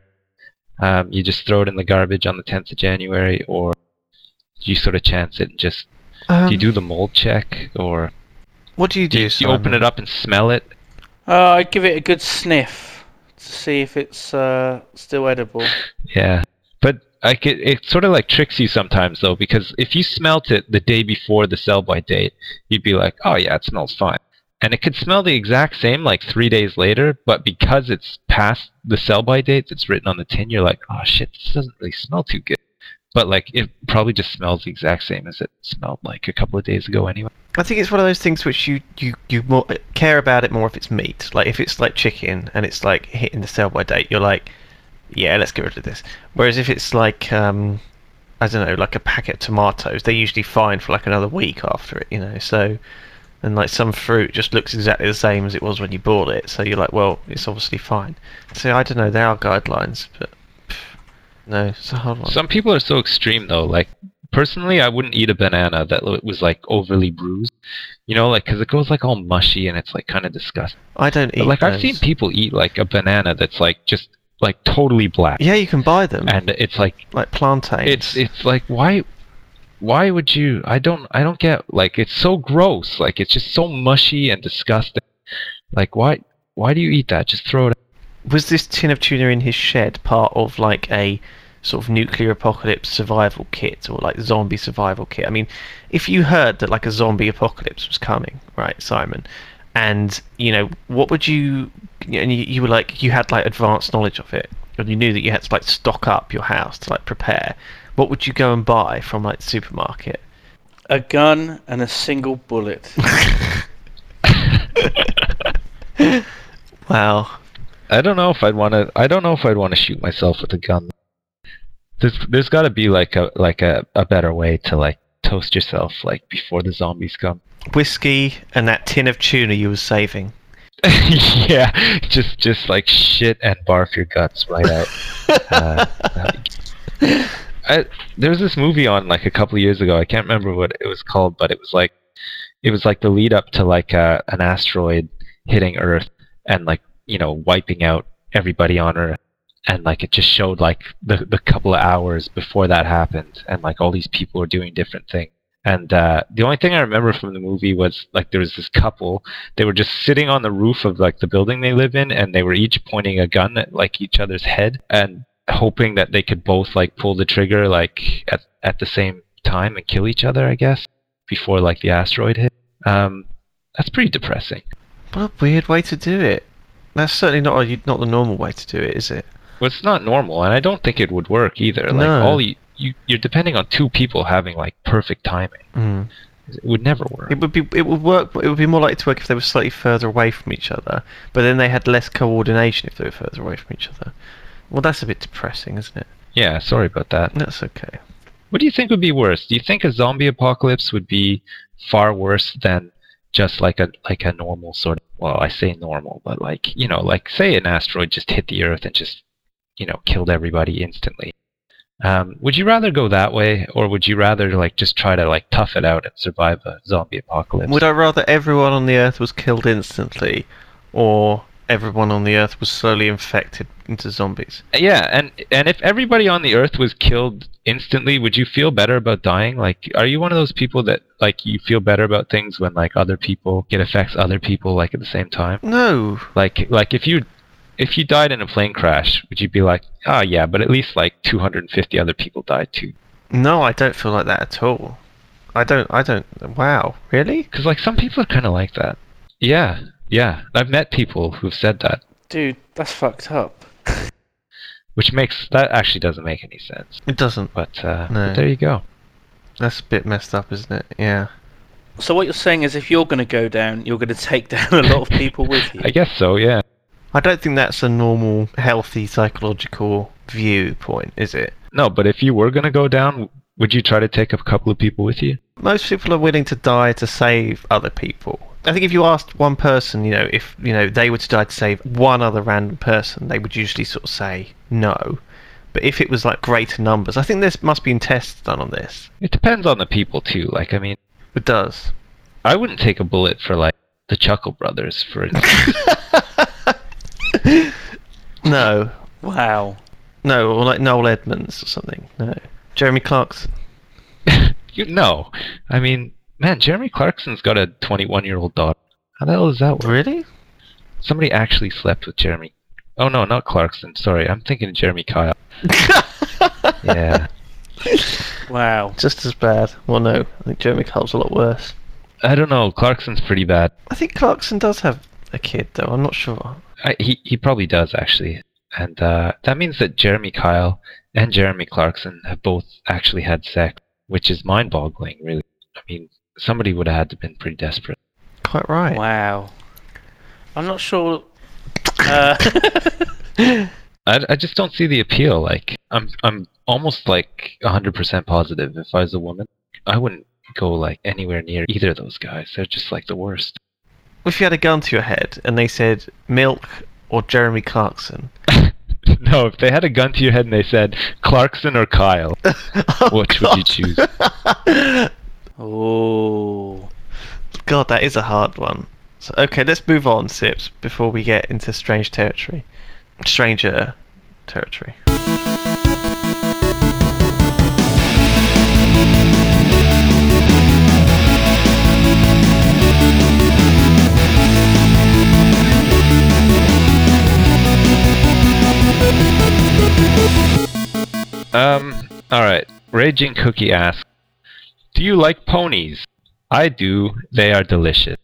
um, you just throw it in the garbage on the 10th of January, or do you sort of chance it and just um, do you do the mold check, or what do you do do? you, you open it up and smell it? Uh, I'd give it a good sniff to see if it's uh, still edible. Yeah, but like it, it sort of like tricks you sometimes though, because if you smelt it the day before the sell by date, you'd be like, oh yeah, it smells fine, and it could smell the exact same like three days later, but because it's past the sell by date that's written on the tin, you're like, oh shit, this doesn't really smell too good. But like it probably just smells the exact same as it smelled like a couple of days ago anyway. I think it's one of those things which you you you more care about it more if it's meat. Like if it's like chicken and it's like hitting the sell by date, you're like, yeah, let's get rid of this. Whereas if it's like um, I don't know, like a packet of tomatoes, they're usually fine for like another week after it, you know. So and like some fruit just looks exactly the same as it was when you bought it. So you're like, well, it's obviously fine. So I don't know, there are guidelines, but pff, no, it's a hard one. Some people are so extreme though. Like personally, I wouldn't eat a banana that was like overly bruised. You know, like because it goes like all mushy and it's like kind of disgusting. I don't eat. But like I've seen people eat like a banana that's like just like totally black, Yeah, you can buy them, and it's like like plantains. it's it's like why why would you? I don't I don't get like it's so gross. Like it's just so mushy and disgusting. Like why why do you eat that? Just throw it. Out Was this tin of tuna in his shed part of like a sort of nuclear apocalypse survival kit or like zombie survival kit? I mean, if you heard that like a zombie apocalypse was coming, right, Simon, and you know, what would you and you, you were like you had like advanced knowledge of it and you knew that you had to like stock up your house to like prepare. What would you go and buy from like the supermarket? A gun and a single bullet. Wow. I don't know if I'd want to. I don't know if I'd want to shoot myself with a gun. There's there's got to be like a like a, a better way to like toast yourself like before the zombies come. Whiskey and that tin of tuna you were saving. yeah, just just like shit and barf your guts right out. uh, that'd be- I, there was this movie on like a couple years ago. I can't remember what it was called, but it was like it was like the lead up to like uh, an asteroid hitting Earth and like you know wiping out everybody on Earth. And like it just showed like the the couple of hours before that happened, and like all these people were doing different things. And uh, the only thing I remember from the movie was like there was this couple. They were just sitting on the roof of like the building they live in, and they were each pointing a gun at like each other's head and hoping that they could both like pull the trigger like at at the same time and kill each other. I guess before like the asteroid hit. Um, that's pretty depressing. What a weird way to do it. That's certainly not a, not the normal way to do it, is it? Well, it's not normal, and I don't think it would work either. Like No. all you, you you're depending on two people having like perfect timing. Mm. It would never work. It would be it would work. It would be more likely to work if they were slightly further away from each other, but then they had less coordination if they were further away from each other. Well, that's a bit depressing, isn't it? yeah, sorry about that. That's okay. What do you think would be worse? Do you think a zombie apocalypse would be far worse than just like a like a normal sort of well, I say normal, but like you know, like say an asteroid just hit the Earth and just you know killed everybody instantly. Um, would you rather go that way, or would you rather like just try to like tough it out and survive a zombie apocalypse? Would I rather everyone on the Earth was killed instantly, or everyone on the Earth was slowly infected into zombies? Yeah, and and if everybody on the Earth was killed instantly, would you feel better about dying? Like, are you one of those people that like you feel better about things when like other people it affects other people like at the same time? No. Like like if you if you died in a plane crash, would you be like, oh yeah, but at least like 250 other people died too? No, I don't feel like that at all. I don't. I don't. Wow. Really? Because like some people are kind of like that. Yeah, yeah. I've met people who've said that, Dude, that's fucked up. which makes that actually doesn't make any sense. It doesn't. But, uh, No. but there you go. That's a bit messed up, isn't it? Yeah. So what you're saying is if you're going to go down, you're going to take down a lot of people with you. I guess so. Yeah. I don't think that's a normal, healthy psychological viewpoint, is it? No, but if you were gonna go down, would you try to take a couple of people with you? Most people are willing to die to save other people. I think if you asked one person, you know, if you know they were to die to save one other random person, they would usually sort of say no. But if it was like greater numbers, I think there must be tests done on this. It depends on the people too. Like, I mean, It does. I wouldn't take a bullet for like the Chuckle Brothers, for instance. No, Wow. no, or like Noel Edmonds or something. No, Jeremy Clarkson. you no, I mean, man, Jeremy Clarkson's got a 21-year-old daughter. How the hell does that work? Really? Somebody actually slept with Jeremy. Oh no, not Clarkson. Sorry, I'm thinking of Jeremy Kyle. Yeah, Wow. Just as bad. Well, no, I think Jeremy Kyle's a lot worse. I don't know. Clarkson's pretty bad. I think Clarkson does have a kid, though. I'm not sure. I, he he probably does actually, and uh, that means that Jeremy Kyle and Jeremy Clarkson have both actually had sex, which is mind-boggling, really. I mean, somebody would have had to been pretty desperate. Quite right. Wow. I'm not sure. Uh, I, I just don't see the appeal. Like, I'm I'm almost like 100% positive. If I was a woman, I wouldn't go like anywhere near either of those guys. They're just like the worst. If you had a gun to your head and they said Milk or Jeremy Clarkson, no, if they had a gun to your head and they said Clarkson or Kyle, which would you choose? Oh. God, that is a hard one. So, okay, let's move on, Sips, before we get into strange territory. Stranger territory. Um, alright. Raging Cookie asks, Do you like ponies? I do. They are delicious.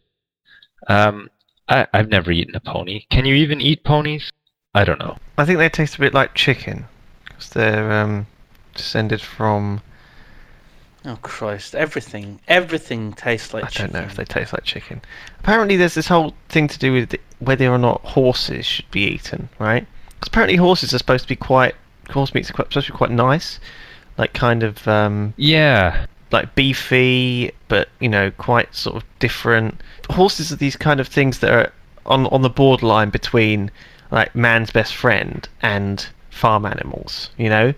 Um, I, I've never eaten a pony. Can you even eat ponies? I don't know. I think they taste a bit like chicken because they're um, descended from. Oh Christ! Everything, everything tastes like I don't know if they chicken. taste like chicken. Apparently, there's this whole thing to do with whether or not horses should be eaten, right? Because apparently, horses are supposed to be quite. Horse meat's quite, supposed to be quite nice, like kind of um, Yeah. Like beefy, but you know, quite sort of different. Horses are these kind of things that are on on the borderline between like man's best friend and farm animals. You know,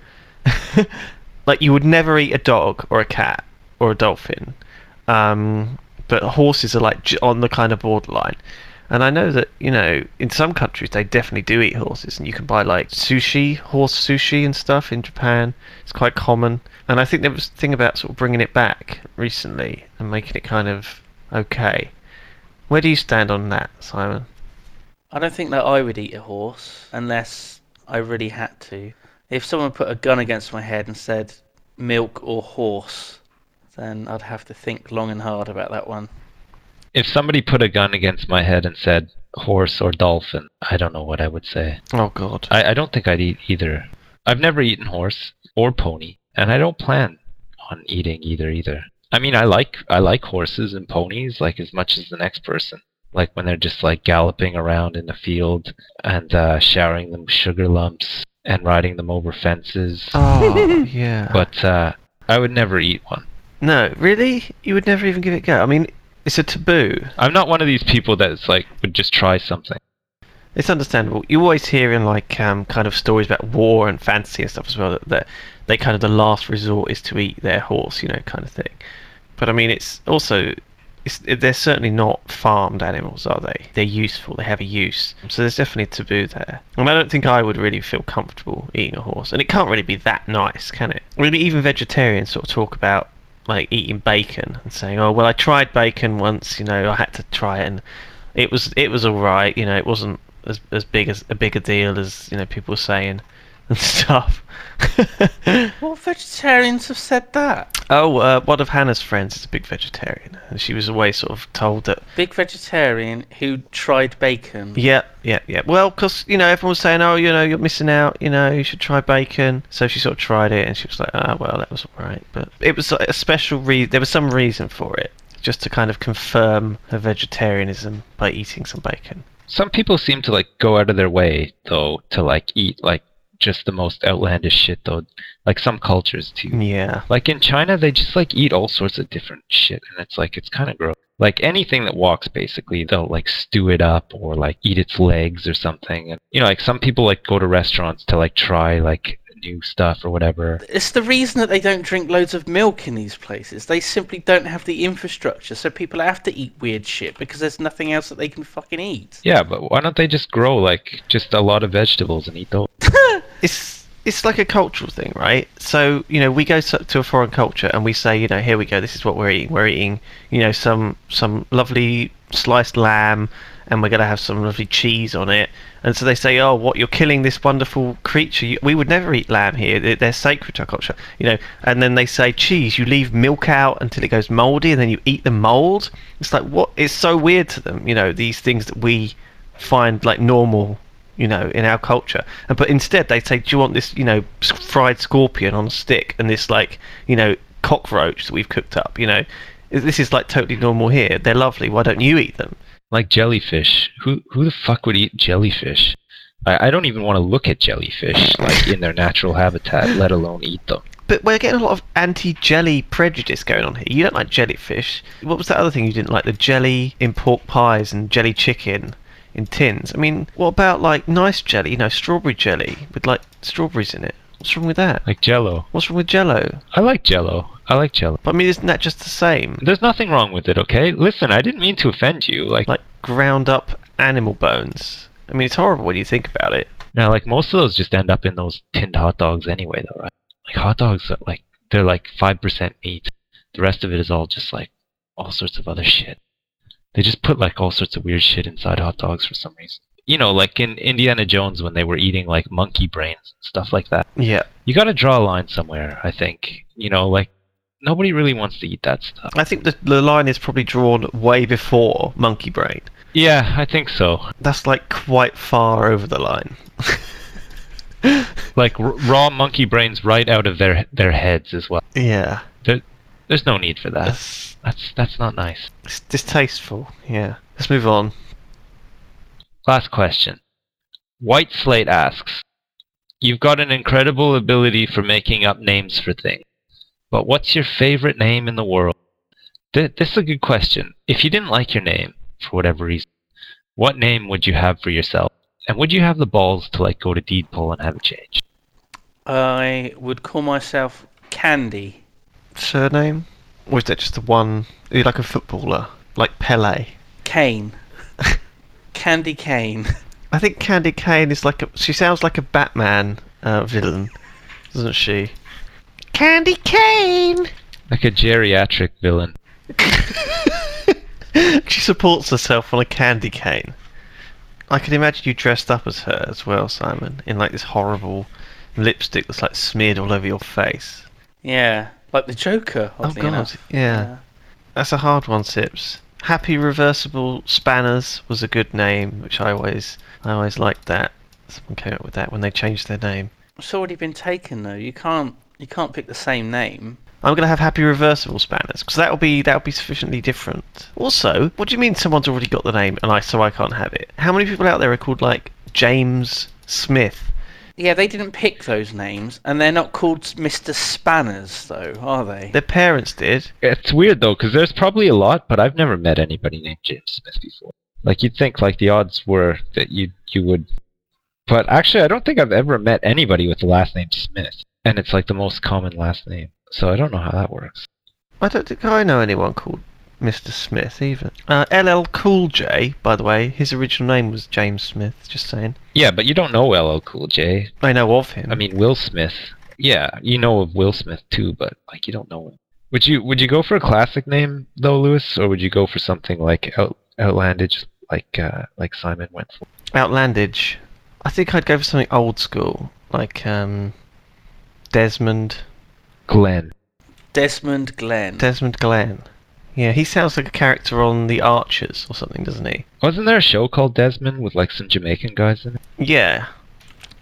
like you would never eat a dog or a cat or a dolphin, um, but horses are like on the kind of borderline. And I know that you know in some countries they definitely do eat horses, and you can buy like sushi, horse sushi and stuff in Japan. It's quite common, and I think there was a thing about sort of bringing it back recently and making it kind of okay. Where do you stand on that, Simon? I don't think that I would eat a horse unless I really had to. If someone put a gun against my head and said milk or horse, then I'd have to think long and hard about that one. If somebody put a gun against my head and said horse or dolphin, I don't know what I would say. Oh God. I, I don't think I'd eat either. I've never eaten horse or pony, and I don't plan on eating either either. I mean, I like I like horses and ponies like as much as the next person. Like when they're just like galloping around in the field and uh, showering them sugar lumps and riding them over fences. Oh yeah. But uh, I would never eat one. no, really, you would never even give it a go. I mean, it's a taboo. I'm not one of these people that's like would just try something. It's understandable. You always hear in like um, kind of stories about war and fantasy and stuff as well that, that they kind of the last resort is to eat their horse, you know, kind of thing. But I mean, it's also it's, they're certainly not farmed animals, are they? They're useful. They have a use. So there's definitely a taboo there. I And I don't think I would really feel comfortable eating a horse. And it can't really be that nice, can it? Mean, even vegetarians sort of talk about like eating bacon and saying, "Oh, well, I tried bacon once. You know, I had to try it, and it was it was all right. You know, it wasn't as as big as a bigger deal as you know people were saying and stuff." What vegetarians have said that? oh, uh, one of Hannah's friends is a big vegetarian, and she was always sort of told that Big vegetarian who tried bacon. Yeah, yeah, yeah. Well, because you know everyone was saying, "Oh, you know, you're missing out. You know, you should try bacon." So she sort of tried it, and she was like, "Ah, well, that was all right." But it was like, a special reason. There was some reason for it, just to kind of confirm her vegetarianism by eating some bacon. Some people seem to like go out of their way though to like eat like just the most outlandish shit though. Like some cultures too. Yeah, Like in China, they just like eat all sorts of different shit, and it's like it's kind of gross. Like anything that walks, basically, they'll like stew it up or like eat its legs or something. And you know, like some people like go to restaurants to like try like new stuff or whatever. It's the reason that they don't drink loads of milk in these places. They simply don't have the infrastructure, so people have to eat weird shit because there's nothing else that they can fucking eat. Yeah, but why don't they just grow like just a lot of vegetables and eat those? it's it's like a cultural thing, right? So you know, we go to, to a foreign culture and we say, you know, here we go. This is what we're eating. We're eating, you know, some some lovely sliced lamb, and we're gonna have some lovely cheese on it. And so they say, oh, what you're killing this wonderful creature. We would never eat lamb here. They're, sacred to our culture, you know. And then they say cheese. You leave milk out until it goes mouldy, and then you eat the mold. It's like what? It's so weird to them, you know. These things that we find like normal you know, in our culture. And but instead they say, "Do you want this, you know, fried scorpion on a stick and this like, you know, cockroach that we've cooked up? You know, this is like totally normal here. They're lovely. Why don't you eat them?" Like jellyfish. Who who the fuck would eat jellyfish? I, I don't even want to look at jellyfish like in their natural habitat, let alone eat them. But we're getting a lot of anti-jelly prejudice going on here. You don't like jellyfish. What was that other thing you didn't like? The jelly in pork pies and jelly chicken in tins. I mean, what about like nice jelly? You know, strawberry jelly with like strawberries in it. What's wrong with that? Like Jello. What's wrong with Jello? I like Jello. I like Jello. But I mean, isn't that just the same? There's nothing wrong with it, okay? Listen, I didn't mean to offend you. Like, Like ground up animal bones. I mean, it's horrible when you think about it. now, like most of those just end up in those tinned hot dogs anyway, though, right? Like hot dogs, are like they're like five percent meat. The rest of it is all just like all sorts of other shit. They just put like all sorts of weird shit inside hot dogs for some reason. You know, like in Indiana Jones when they were eating like monkey brains and stuff like that. Yeah, You got to draw a line somewhere, I think. You know, like nobody really wants to eat that stuff. I think the the line is probably drawn way before monkey brain. Yeah, I think so. That's like quite far over the line. Like r- raw monkey brains right out of their their heads as well. yeah, there's no need for that. that's That's that's not nice. it's distasteful. Yeah, let's move on. Last question. White Slate asks, You've got an incredible ability for making up names for things, but what's your favorite name in the world? Th- this is a good question. If you didn't like your name, for whatever reason, what name would you have for yourself? And would you have the balls to like go to deed poll and have it changed? I would call myself Candy. Surname, or is that just the one? Are you like a footballer, like Pele? Kane. Candy Kane. I think Candy Kane is like a. She sounds like a Batman uh, villain, doesn't she? Candy Kane. Like a geriatric villain. she supports herself on a candy cane. I can imagine you dressed up as her as well, Simon, in like this horrible lipstick that's like smeared all over your face. Yeah, like the Joker. Oh god, enough. yeah. That's a hard one, Sips. Happy Reversible Spanners was a good name, which I always I always liked that. Someone came up with that when they changed their name. It's already been taken though. You can't you can't pick the same name. I'm gonna have happy reversible spanners because that'll be that'll be sufficiently different. Also, what do you mean someone's already got the name and I so I can't have it? How many people out there are called like James Smith? Yeah, they didn't pick those names, and they're not called Mr. Spanners though, are they? Their parents did. It's weird though, because there's probably a lot, but I've never met anybody named James Smith before. Like you'd think, like the odds were that you you would, but actually, I don't think I've ever met anybody with the last name Smith, and it's like the most common last name. So I don't know how that works. I don't think I know anyone called Mr. Smith even. Uh, LL Cool J, by the way, his original name was James Smith. Just saying. Yeah, but you don't know LL Cool J. I know of him. I mean, Will Smith. Yeah, you know of Will Smith too, but like you don't know him. Would you would you go for a classic name though, Lewis, or would you go for something like out, outlandish, like uh, like Simon went for? outlandish. I think I'd go for something old school, like um, Desmond. Glenn. Desmond Glenn. Desmond Glenn. Yeah, he sounds like a character on The Archers or something, doesn't he? Wasn't there a show called Desmond with like some Jamaican guys in it? Yeah.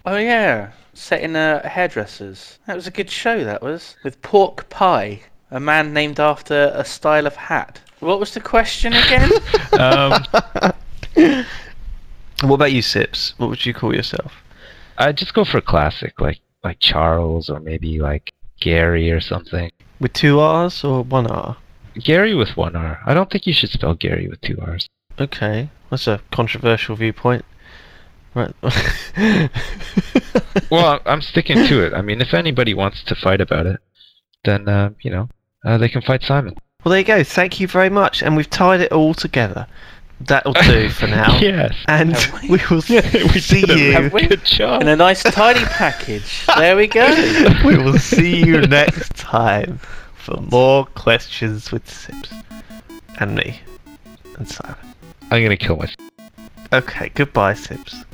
oh yeah, set in uh, hairdressers. That was a good show. That was with Pork Pie, a man named after a style of hat. What was the question again? Um, What about you, Sips? What would you call yourself? I'd just go for a classic, like like Charles or maybe like Gary or something. With two R's or one R? Gary with one R. I don't think you should spell Gary with two R's. Okay, that's a controversial viewpoint. Right. Well, I'm sticking to it. I mean, if anybody wants to fight about it, then uh, you know uh, they can fight Simon. well, there you go. Thank you very much, and we've tied it all together. That'll do for now. yes. And Have we will see you. Have we? Good job. in a nice tidy package. There we go. we will see you next time for more questions with Sips and me and Simon. I'm gonna kill myself. Okay, goodbye, Sips.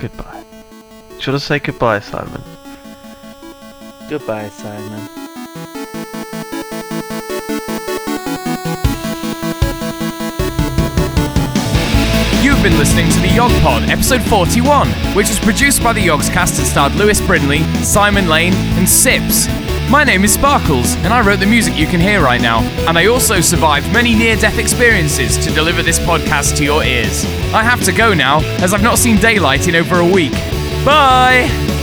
Goodbye. Should I say goodbye, Simon? Goodbye, Simon. You've been listening to the Yog Pod, episode 41, which was produced by the Yogscast and starred Lewis Brindley, Simon Lane, and Sips. My name is Sparkles, and I wrote the music you can hear right now. And I also survived many near death experiences to deliver this podcast to your ears. I have to go now, as I've not seen daylight in over a week. Bye!